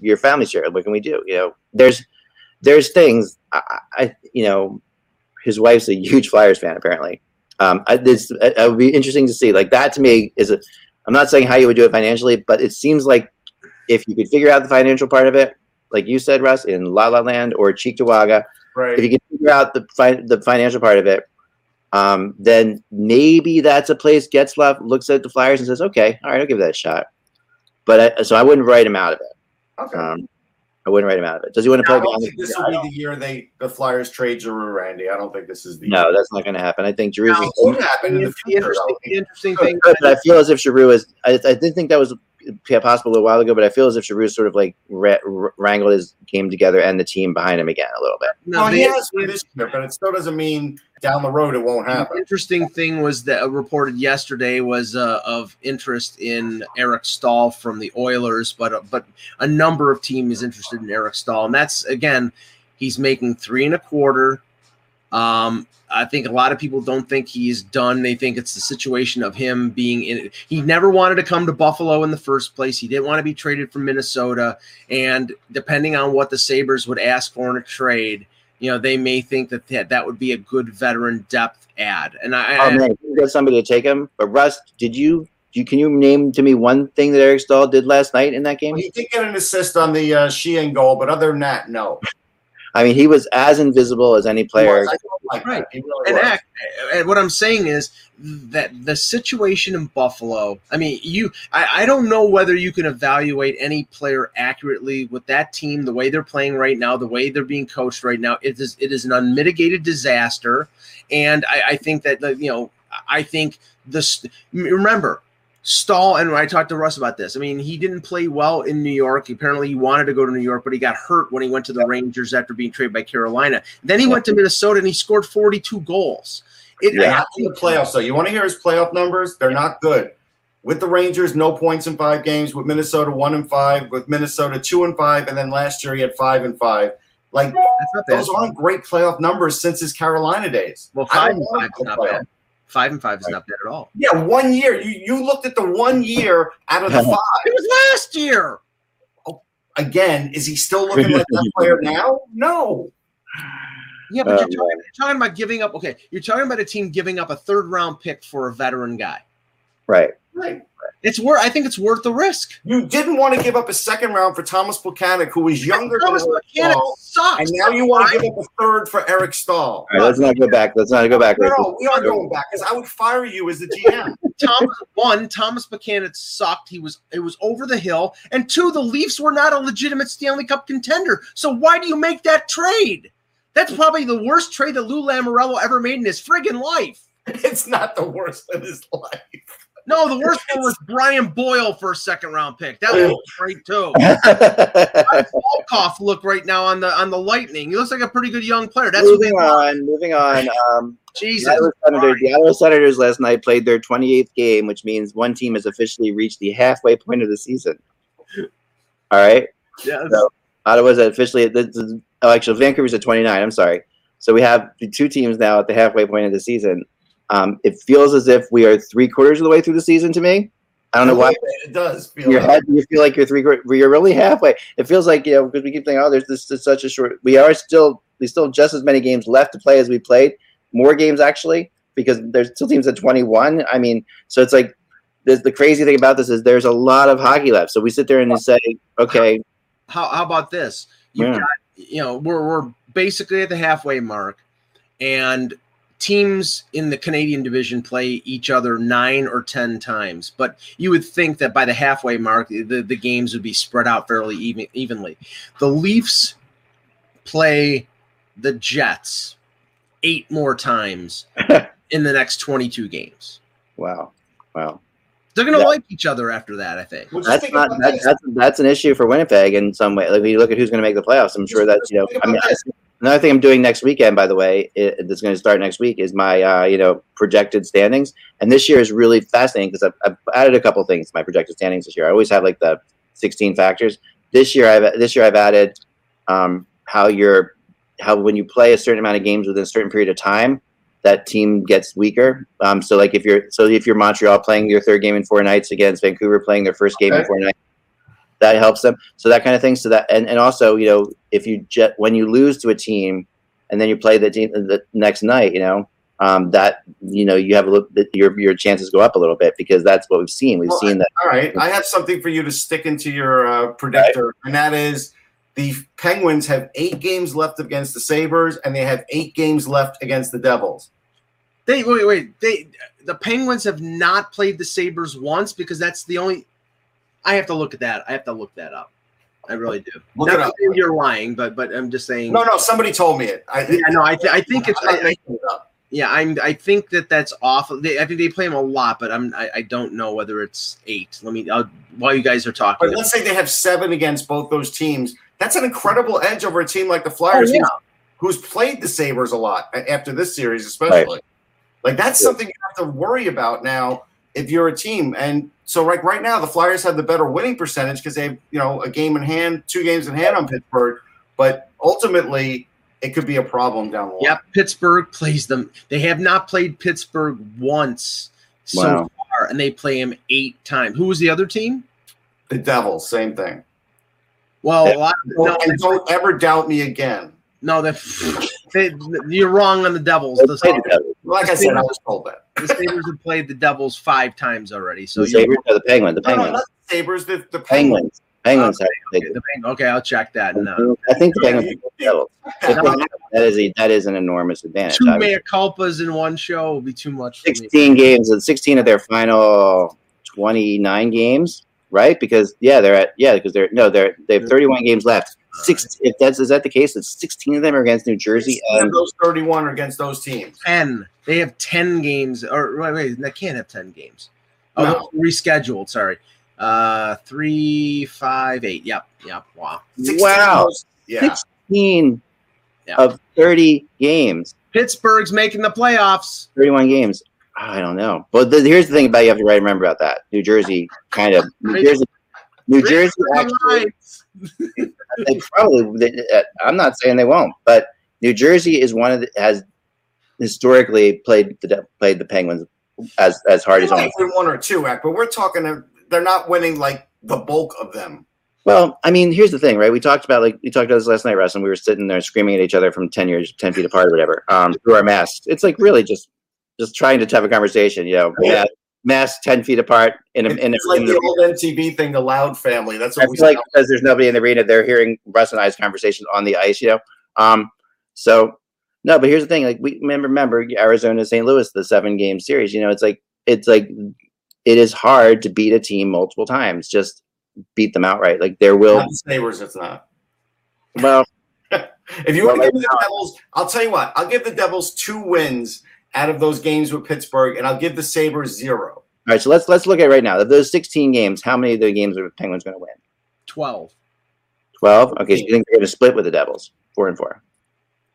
your family share. What can we do? You know, there's there's things. I, I you know, his wife's a huge Flyers fan apparently. Um, I, this it would be interesting to see. Like that to me is a. I'm not saying how you would do it financially, but it seems like if you could figure out the financial part of it, like you said, Russ, in La La Land or Cheektowaga, Right. if you can figure out the fi- the financial part of it, um, then maybe that's a place Getzlaff looks at the Flyers and says, "Okay, all right, I'll give that a shot." But I, so I wouldn't write him out of it. Okay. Um, I wouldn't write him out of it. Does he want to play? I don't think the- this will be the year they the Flyers trade Giroux, Randy. I don't think this is the no, that's not going to happen. I think Giroux's Now, it could happen in the the future. interesting, the interesting thing. But I feel as if Giroux is. I, I did think that was possible a little while ago, but I feel as if Giroux sort of like ra- wrangled his game together and the team behind him again a little bit. No, Well, he has this year, but it still doesn't mean down the road it won't The happen. interesting thing was that uh, reported yesterday was uh, of interest in Eric Staal from the Oilers, but uh, but a number of teams interested in Eric Staal, and that's again, he's making three and a quarter. Um, I think a lot of people don't think he's done. They think it's the situation of him being in it. He never wanted to come to Buffalo in the first place. He didn't want to be traded from Minnesota. And depending on what the Sabres would ask for in a trade, you know, they may think that that, that would be a good veteran depth add. And I, Oh man, you got somebody to take him. But Russ, did you? You, can you name to me one thing that Eric Staal did last night in that game? He did get an assist on the uh, Sheahan goal, but other than that, no. I mean, he was as invisible as any player. was. Like Right. really and act, and what I'm saying is that the situation in Buffalo. I mean, you. I, I don't know whether you can evaluate any player accurately with that team, the way they're playing right now, the way they're being coached right now. It is it is an unmitigated disaster, and I, I think that you know. I think this. Remember, Staal and I talked to Russ about this. I mean, he didn't play well in New York. Apparently, he wanted to go to New York, but he got hurt when he went to the Rangers after being traded by Carolina. Then he went to Minnesota and he scored 42 goals. It, Yeah. Not in the playoffs, though. You want to hear his playoff numbers? They're not good. With the Rangers, no points in five games. With Minnesota, one and five. With Minnesota, two and five. And then last year, he had five and five. Like that's not those aren't great playoff numbers since his Carolina days. Well, five and five is not play bad. Five and five is not bad at all. Yeah, one year. You you looked at the one year out of the five. It was last year. Oh, Again, is he still looking like that player now? No. Yeah, but you're, talking, you're talking about giving up. Okay, you're talking about a team giving up a third round pick for a veteran guy. Right. Right. It's worth. I think it's worth the risk. You didn't want to give up a second round for Thomas Buchanan, who was younger Thomas than Eric McKinnon Staal, sucks. and now you want to give up a third for Eric Staal. All right, let's not go back. Let's not go back. No, no, we are going back because I would fire you as the GM. Thomas one, Thomas Buchanan sucked. He was it was over the hill. And two, the Leafs were not a legitimate Stanley Cup contender. So why do you make that trade? That's probably the worst trade that Lou Lamoriello ever made in his friggin' life. it's not the worst of his life. No, the worst one was Brian Boyle for a second round pick. That was great too. Volkov look right now on the on the Lightning. He looks like a pretty good young player. That's moving on. Moving on. Um, Jesus. the Ottawa Senators, the Ottawa Senators last night played their 28th game, which means one team has officially reached the halfway point of the season. All right. Yes. So Ottawa's officially this is, oh actually Vancouver's at 29. I'm sorry. So we have the two teams now at the halfway point of the season. Um, it feels as if we are three quarters of the way through the season to me. I don't know why. It does feel In your like head, you feel like you're three. You're really halfway. It feels like you know because we keep thinking, oh, there's this is such a short. We are still we still have just as many games left to play as we played. More games actually because there's still teams at 21. I mean, so it's like the, the crazy thing about this is there's a lot of hockey left. So we sit there and say, okay, How, how about this? You've Yeah. got, you know, we're, we're basically at the halfway mark, and teams in the Canadian division play each other nine or 10 times. But you would think that by the halfway mark, the, the games would be spread out fairly even, evenly. The Leafs play the Jets eight more times in the next 22 games. Wow. Wow. They're going to Yeah. wipe each other after that. I think. Well, That's think not that, that's that's an issue for Winnipeg in some way. Like when you look at who's going to make the playoffs, I'm sure that's you know. I mean, about this. Another thing I'm doing next weekend, by the way, it, that's going to start next week is my uh, you know projected standings. And this year is really fascinating because I've, I've added a couple things to my projected standings this year. I always have like the 16 factors. This year, I've this year I've added um, how you're how when you play a certain amount of games within a certain period of time, that team gets weaker. Um, so like if you're so if you're Montreal playing your third game in four nights against Vancouver playing their first game in four nights, that helps them. So that kind of thing. So that and, and also you know if you jet when you lose to a team and then you play the team the next night, you know um, that you know you have a little bit your your chances go up a little bit because that's what we've seen. We've Well, seen that. All right, I have something for you to stick into your uh, predictor, and that is the Penguins have eight games left against the Sabres, and they have eight games left against the Devils. They wait, wait. They the Penguins have not played the Sabres once because that's the only. I have to look at that. I have to look that up. I really do. Look Not. You're lying, but but I'm just saying. No, no, somebody told me it. I, Yeah, no. I, th- I think it's. I, I, making it up. yeah, I'm. I think that that's awful. They, I think they play them a lot, but I'm. I, I don't know whether it's eight. Let me. I'll, while you guys are talking. But let's say they have seven against both those teams. That's an incredible edge over a team like the Flyers, Oh, yeah. who's, who's played the Sabres a lot after this series, especially. Like that's something you have to worry about now if you're a team. And so, like right now, the Flyers have the better winning percentage because they have you know a game in hand, two games in hand on Pittsburgh. But ultimately, it could be a problem down the line. Yeah, Pittsburgh plays them. They have not played Pittsburgh once so Wow. far, and they play him eight times. Who was the other team? The Devils, same thing. Well, Yeah. a lot, no, and don't ever doubt me again. no, they, they, you're wrong on the Devils. The, played the Devils. Like I said, I was told that. the Sabres have played the Devils five times already. So The you're Sabres or the Penguins? The No, no, not the Sabres. The, the Penguins. Penguins. Penguins have played okay, the Peng- okay, I'll check that. And, uh, I think the Penguins. you- the Devils. If that is a that is an enormous advantage. two obviously. mea culpas in one show will be too much for me. 16 games and 16 of their final 29 games right because yeah they're at yeah because they're no they're they have 31 games left six if that's is that the case it's 16 of them are against new jersey and those 31 are against those teams. Ten. They have ten games. Or wait, wait, they can't have ten games. Oh, No. rescheduled. Sorry. Uh, three, five, eight. Yep, yep. Wow. 16 Wow. yeah. 16 Yeah. of 30 games Pittsburgh's making the playoffs. 31 games i don't know. But the, here's the thing about you have to remember about that. New jersey kind of new jersey new jersey actually they probably they, uh, i'm not saying they won't but new jersey is one of the has historically played the played the penguins as as hard as almost one or two, act, but we're talking. They're not winning like the bulk of them. well i mean here's the thing right? We talked about like we talked about this last night Russ, and we were sitting there screaming at each other from 10 years 10 feet apart or whatever um through our masks. It's like really just just trying to have a conversation you know Yeah. mask 10 feet apart in a, in a, like in the the old MTV thing, the Loud Family. That's I what we feel like because there's nobody in the arena, they're hearing Russ and I's conversations on the ice, you know. Um, so no, but here's the thing: like we remember, remember Arizona, St. Louis, the seven game series. You know, it's like it's like it is hard to beat a team multiple times. Just beat them outright. Like there will. Not the Sabres, it's not. Well, If you Well, want to give the Devils, I'll tell you what. I'll give the Devils two wins out of those games with Pittsburgh, and I'll give the Sabres zero. all right. So let's let's look at it right now. Of those 16 games, how many of the games are the Penguins going to win? Twelve. 12. Okay, so you think they're going to split with the Devils, four and four,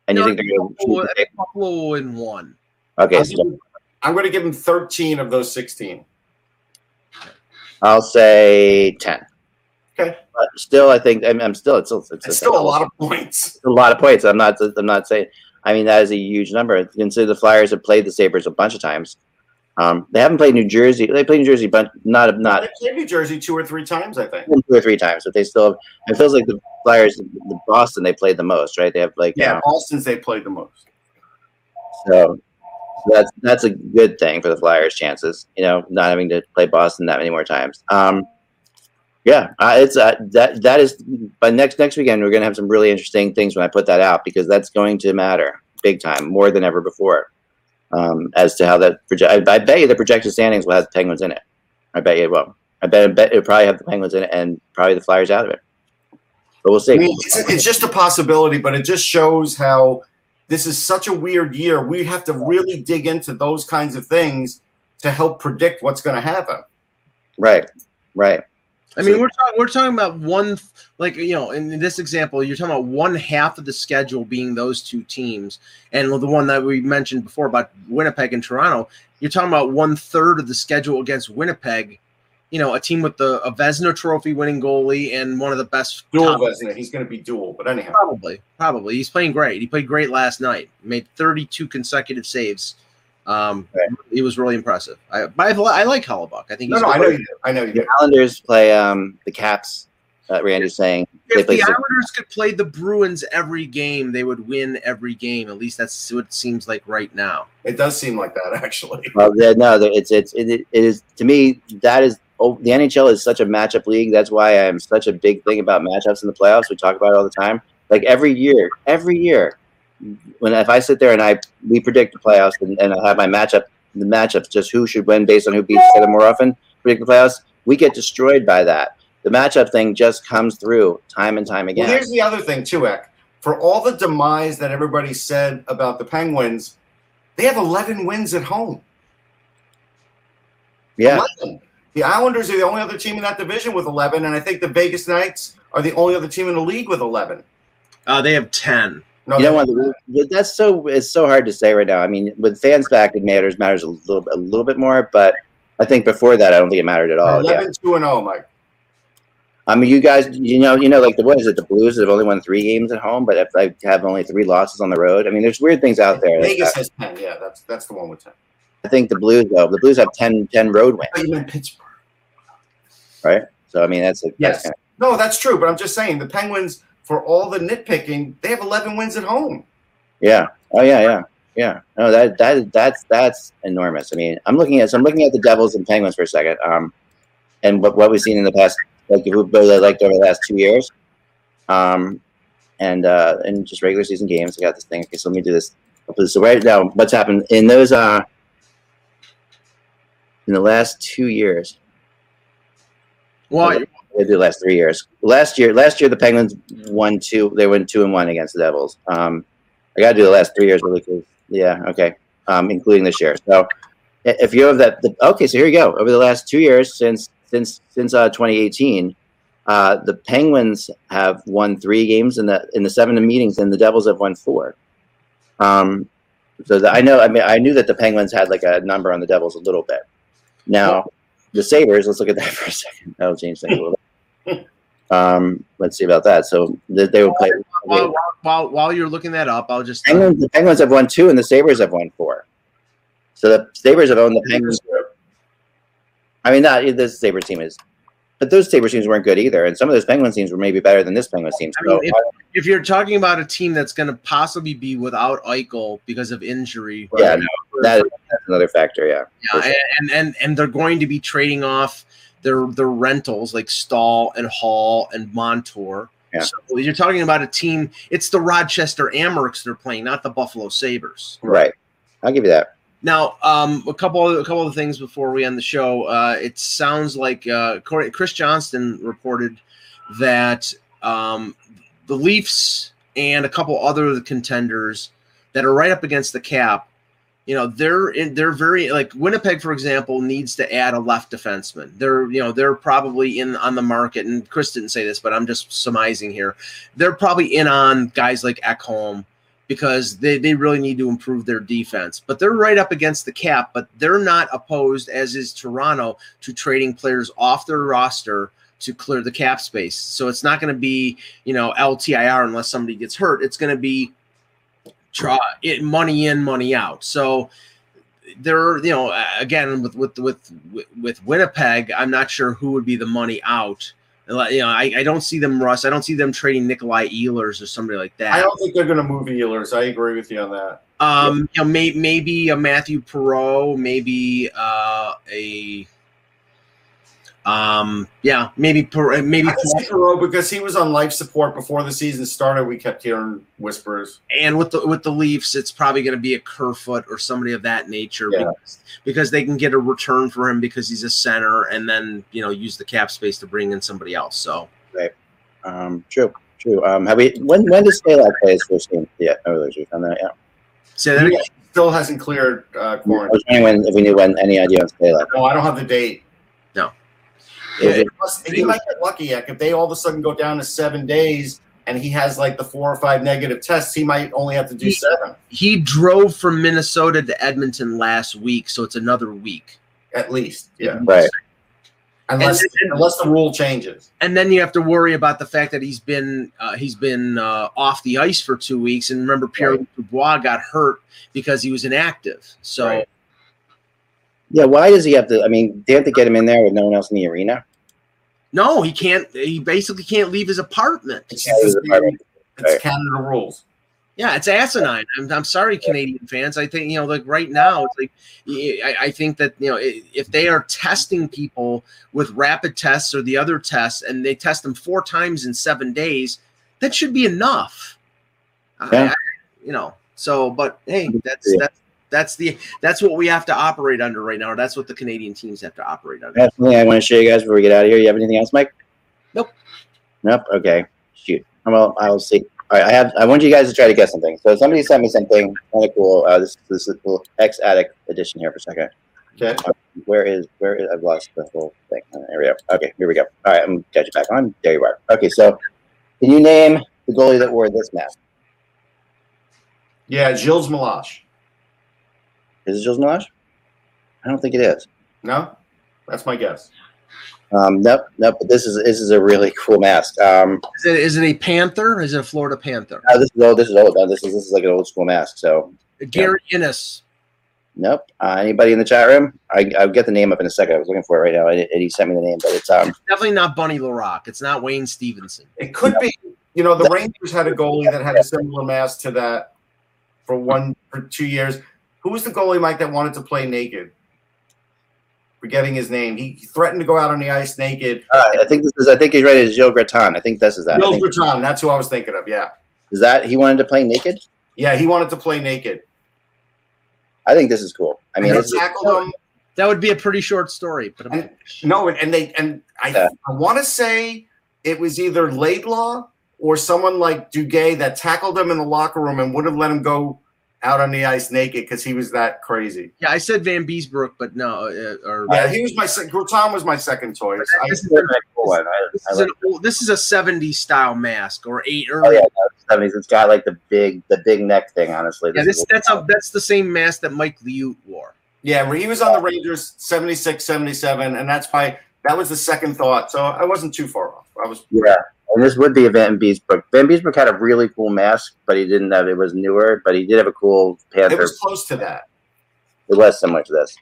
and you think they're going Buffalo, to? Buffalo in one. Okay, I'm, so. I'm going to give them 13 of those 16. I'll say 10. Okay. But still, I think I'm, I'm still it's still it's, It's still a lot of points. a lot of points. I'm not. I'm not saying. I mean, that is a huge number. Consider the Flyers have played the Sabres a bunch of times. Um, they haven't played New Jersey. They played New Jersey, but not not They played New Jersey two or three times, I think. two or three times. But they still. It feels like the Flyers, the Boston, they played the most, right? They have like Yeah, um, Boston's they played the most. so that's that's a good thing for the Flyers' chances. You know, not having to play Boston that many more times. Um, yeah, uh, it's uh, that that is. But next next weekend, we're going to have some really interesting things when I put that out because that's going to matter big time, more than ever before. Um, as to how that project, I, I bet you the projected standings will have the Penguins in it. I bet you it will. I bet, I bet it'll probably have the Penguins in it and probably the Flyers out of it. But we'll see. I mean, it's, it's just a possibility, but it just shows how this is such a weird year. We have to really dig into those kinds of things to help predict what's going to happen. Right. Right. I mean, we're talking we're talking about one like you know, in this example, you're talking about one half of the schedule being those two teams, and the one that we mentioned before about Winnipeg and Toronto. You're talking about one third of the schedule against Winnipeg. You know, a team with the a Vezina Trophy winning goalie and one of the best Dual Vezina. He's going to be dual, but anyhow. Probably, probably. He's playing great. He played great last night. Made 32 consecutive saves. Um, Right. It was really impressive. I, I, I like Hellebuyck. I think No, he's no, I know you do. I know you The. Islanders play um the Caps. Uh, Randy's saying If the six- Islanders could play the Bruins every game, they would win every game. At least that's what it seems like right now. It does seem like that, actually. Well, they're- no, they're- it's it's it, it is to me that is oh, the NHL is such a matchup league. That's why I'm such a big thing about matchups in the playoffs. We talk about it all the time. Like every year, every year, when if I sit there and I we predict the playoffs and, and I have my matchup, the matchups just who should win based on who beats each other more often. Predict the playoffs. We get destroyed by that. The matchup thing just comes through time and time again. Well, here's the other thing, too, Ek. For all the demise that everybody said about the Penguins, they have 11 wins at home. yeah, 11. The Islanders are the only other team in that division with 11, and I think the Vegas Knights are the only other team in the league with 11. Uh, they have 10. No, you know they- what? That's so it's so hard to say right now. I mean, with fans back, it matters matters a little a little bit more. But I think before that, I don't think it mattered at all. Yeah. 11 2 and 0, Mike. I mean, you guys, you know, you know, like the what is it? The Blues have only won three games at home, but if they have only three losses on the road, I mean, there's weird things out there. Vegas has 10. Yeah, that's that's the one with 10. I think the Blues though, the Blues have 10, 10 road Oh, wins, you meant Pittsburgh. right? So I mean, that's a, Yes. that's No, that's true, but I'm just saying the Penguins, for all the nitpicking, they have 11 wins at home. Yeah. Oh yeah, yeah, yeah. No, that that that's that's enormous. I mean, I'm looking at so I'm looking at the Devils and Penguins for a second. Um, and what what we've seen in the past, like who both liked over the last two years, um, and uh, and just regular season games. I got this thing. Okay, so let me do this. So right now, what's happened in those uh in the last two years? Well, They the last three years. Last year, last year the Penguins won two. They went two and one against the Devils. Um, I got to do the last three years really quick. Yeah, okay, um, including this year. So if you have that, the, okay, so here you go. Over the last two years, since since since uh, 2018, uh, the Penguins have won three games in the in the seven meetings, and the Devils have won four. Um, so the, I know. I mean, I knew that the Penguins had like a number on the Devils a little bit. Now, the Sabres. Let's look at that for a second. That'll change things a little. Um, let's see about that. So they, they will play. while, while, while, while you're looking that up, I'll just. Penguins, the Penguins have won two, and the Sabres have won four. So the Sabres have owned the Penguins. I mean, not the Sabre team is, but those Sabre teams weren't good either, and some of those Penguins teams were maybe better than this Penguins team. I So mean, if, if you're talking about a team that's going to possibly be without Eichel because of injury, yeah, no, that, that's another factor. Yeah, Yeah, and, and and and they're going to be trading off their their rentals like Staal and Hall and Montour. Yeah. So you're talking about a team. It's the Rochester Amerks they're playing, not the Buffalo Sabres. right. I'll give you that. Now, um, a couple of, a couple of things before we end the show. Uh, it sounds like uh, Chris Johnston reported that um, the Leafs and a couple other contenders that are right up against the cap. You know, they're in, they're very like Winnipeg, for example, needs to add a left defenseman. They're you know they're probably in on the market, and Chris didn't say this, but I'm just surmising here. They're probably in on guys like Ekholm because they, they really need to improve their defense. But they're right up against the cap, but they're not opposed, as is Toronto, to trading players off their roster to clear the cap space. So it's not going to be, you know, LTIR unless somebody gets hurt. It's going to be try it money in, money out. So there, you know, again with with with with Winnipeg, I'm not sure who would be the money out. You know, I, I don't see them, Russ. I don't see them trading Nikolai Ehlers or somebody like that. I don't think they're going to move Ehlers. I agree with you on that. Um, you know, may, maybe a Mathieu Perreault, maybe uh, a um, yeah, maybe maybe I can see Perreault because he was on life support before the season started. We kept hearing whispers. and with the with the Leafs, it's probably going to be a Kerfoot or somebody of that nature Yeah. because, because they can get a return for him because he's a center, and then you know use the cap space to bring in somebody else. So right, Um, true, true. Um, have we? When when does Stalock play his first game? Yeah, oh, there's you found that. Yeah. so that again. still hasn't cleared uh, I quarantine. was wondering when, if we knew when any idea on Stela. No, I don't have the date. Is it- Plus, he might get lucky. Like if they all of a sudden go down to seven days and he has like the four or five negative tests, he might only have to do He- seven He drove from Minnesota to Edmonton last week, so it's another week. at least. Yeah, Right. unless And- and- unless the rule changes. And then you have to worry about the fact that he's been uh, he's been uh, off the ice for two weeks. And remember, Pierre Dubois got hurt because he was inactive. So Right. Yeah, why does he have to? I mean, they have to get him in there with no one else in the arena. no, he can't. He basically can't leave his apartment. It's, his apartment. it's Right. Canada rules. Yeah, it's asinine. I'm, I'm sorry, Canadian fans. I think you know, like right now, it's like I, I think that you know, if they are testing people with rapid tests or the other tests, and they test them four times in seven days, that should be enough. I- Yeah. I, you know. So, but hey, that's that's that's the that's what we have to operate under right now. Or that's what the Canadian teams have to operate under. That's something I want to show you guys before we get out of here. You have anything else, Mike? Nope. Nope. Okay. Shoot. Well, I'll see. All right. I have. I want you guys to try to guess something. So somebody sent me something kind of cool. Uh, this this is a little ex addict edition here for a second. Okay. Where is where is I've lost the whole thing. Uh, There we go. Okay, here we go. All right, I'm gonna get you back on. There you are. Okay, so can you name the goalie that wore this mask? Yeah, Gilles Meloche. Is it Jules Milage? I don't think it is. No, that's my guess. Um, nope, nope. But this is this is a really cool mask. Um, Is it is it a Panther? Is it a Florida Panther? uh, this is old. This is old. Uh, This is this is like an old school mask. So Gary Inness. nope. Uh, anybody in the chat room? I I'll get the name up in a second. I was looking for it right now, and, and he sent me the name. But it's um Definitely not Bunny Larocque. It's not Wayne Stephenson. It could be. You know, the Rangers had a goalie that had a similar mask to that for one for two years. Who was the goalie, Mike, that wanted to play naked? Forgetting his name, he threatened to go out on the ice naked. uh, I think this is I think he's right. It's Joe Gratton. I think this is that. I Gilles think- that's who I was thinking of. Yeah, is that he wanted to play naked? yeah, he wanted to play naked. I think this is cool. I mean, they tackled him. That would be a pretty short story, but And, no, and, and they and I Yeah. I want to say it was either Laidlaw or someone like Duguay that tackled him in the locker room and would have let him go out on the ice naked because he was that crazy. yeah, I said Vanbiesbrouck, but no. Uh, or Yeah, he was my sec- Gratton was my second choice. I, this, is, a cool one. I, this, I is like an old, this is a '70s style mask or eight Oh early. yeah, seventies. It's got like the big, the big neck thing. Honestly, yeah, This this that's a that's the same mask that Mike Liut wore. yeah, he was on the Rangers 76, 77, and that's why that was the second thought. So I wasn't too far off. I was yeah. And this would be a Vanbiesbrouck. Van Beesbrook had a really cool mask, but he didn't have. It was newer, but he did have a cool panther. it was close to that. It was similar to this.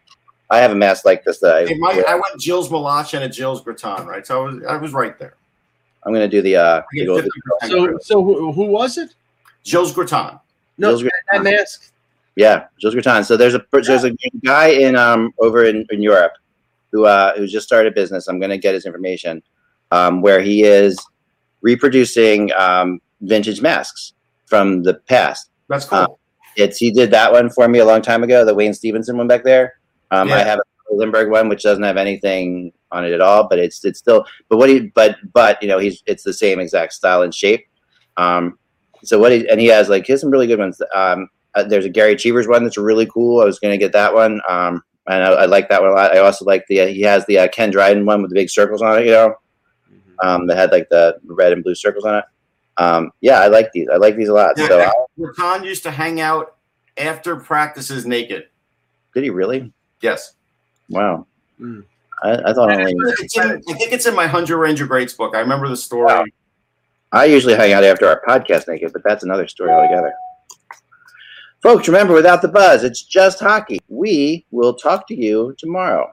I have a mask like this that I. It might, I went Gilles Meloche and a Gilles Gratton, right? So I was I was right there. I'm gonna do the. uh the get gold- 50% So so who, who was it? Gilles Gratton. No, Those that, that mask. Yeah, Jules Gratton. So there's a there's a guy in um over in, in Europe who uh who just started a business. I'm gonna get his information, um, where he is reproducing um vintage masks from the past. That's cool. Uh, It's he did that one for me a long time ago, the Wayne Stephenson one back there. Um, I have a Lindbergh one which doesn't have anything on it at all, but it's it's still but what he but but you know he's it's the same exact style and shape. Um, so what he and he has like he has some really good ones. Um, uh, there's a Gerry Cheevers one that's really cool. I was gonna get that one. Um, and I, I like that one a lot. I also like the uh, he has the uh, Ken Dryden one with the big circles on it. You know, um, that had like the red and blue circles on it. Um, yeah, I like these. I like these a lot. Yeah, So yeah. I, Gratton used to hang out after practices naked. did he really? Yes. Wow. Mm. I, I thought only. It's in, I think it's in my Hundred Ranger Greats book. I remember the story. I usually hang out after our podcast naked, but that's another story altogether. Folks, remember, without the buzz, it's just hockey. We will talk to you tomorrow.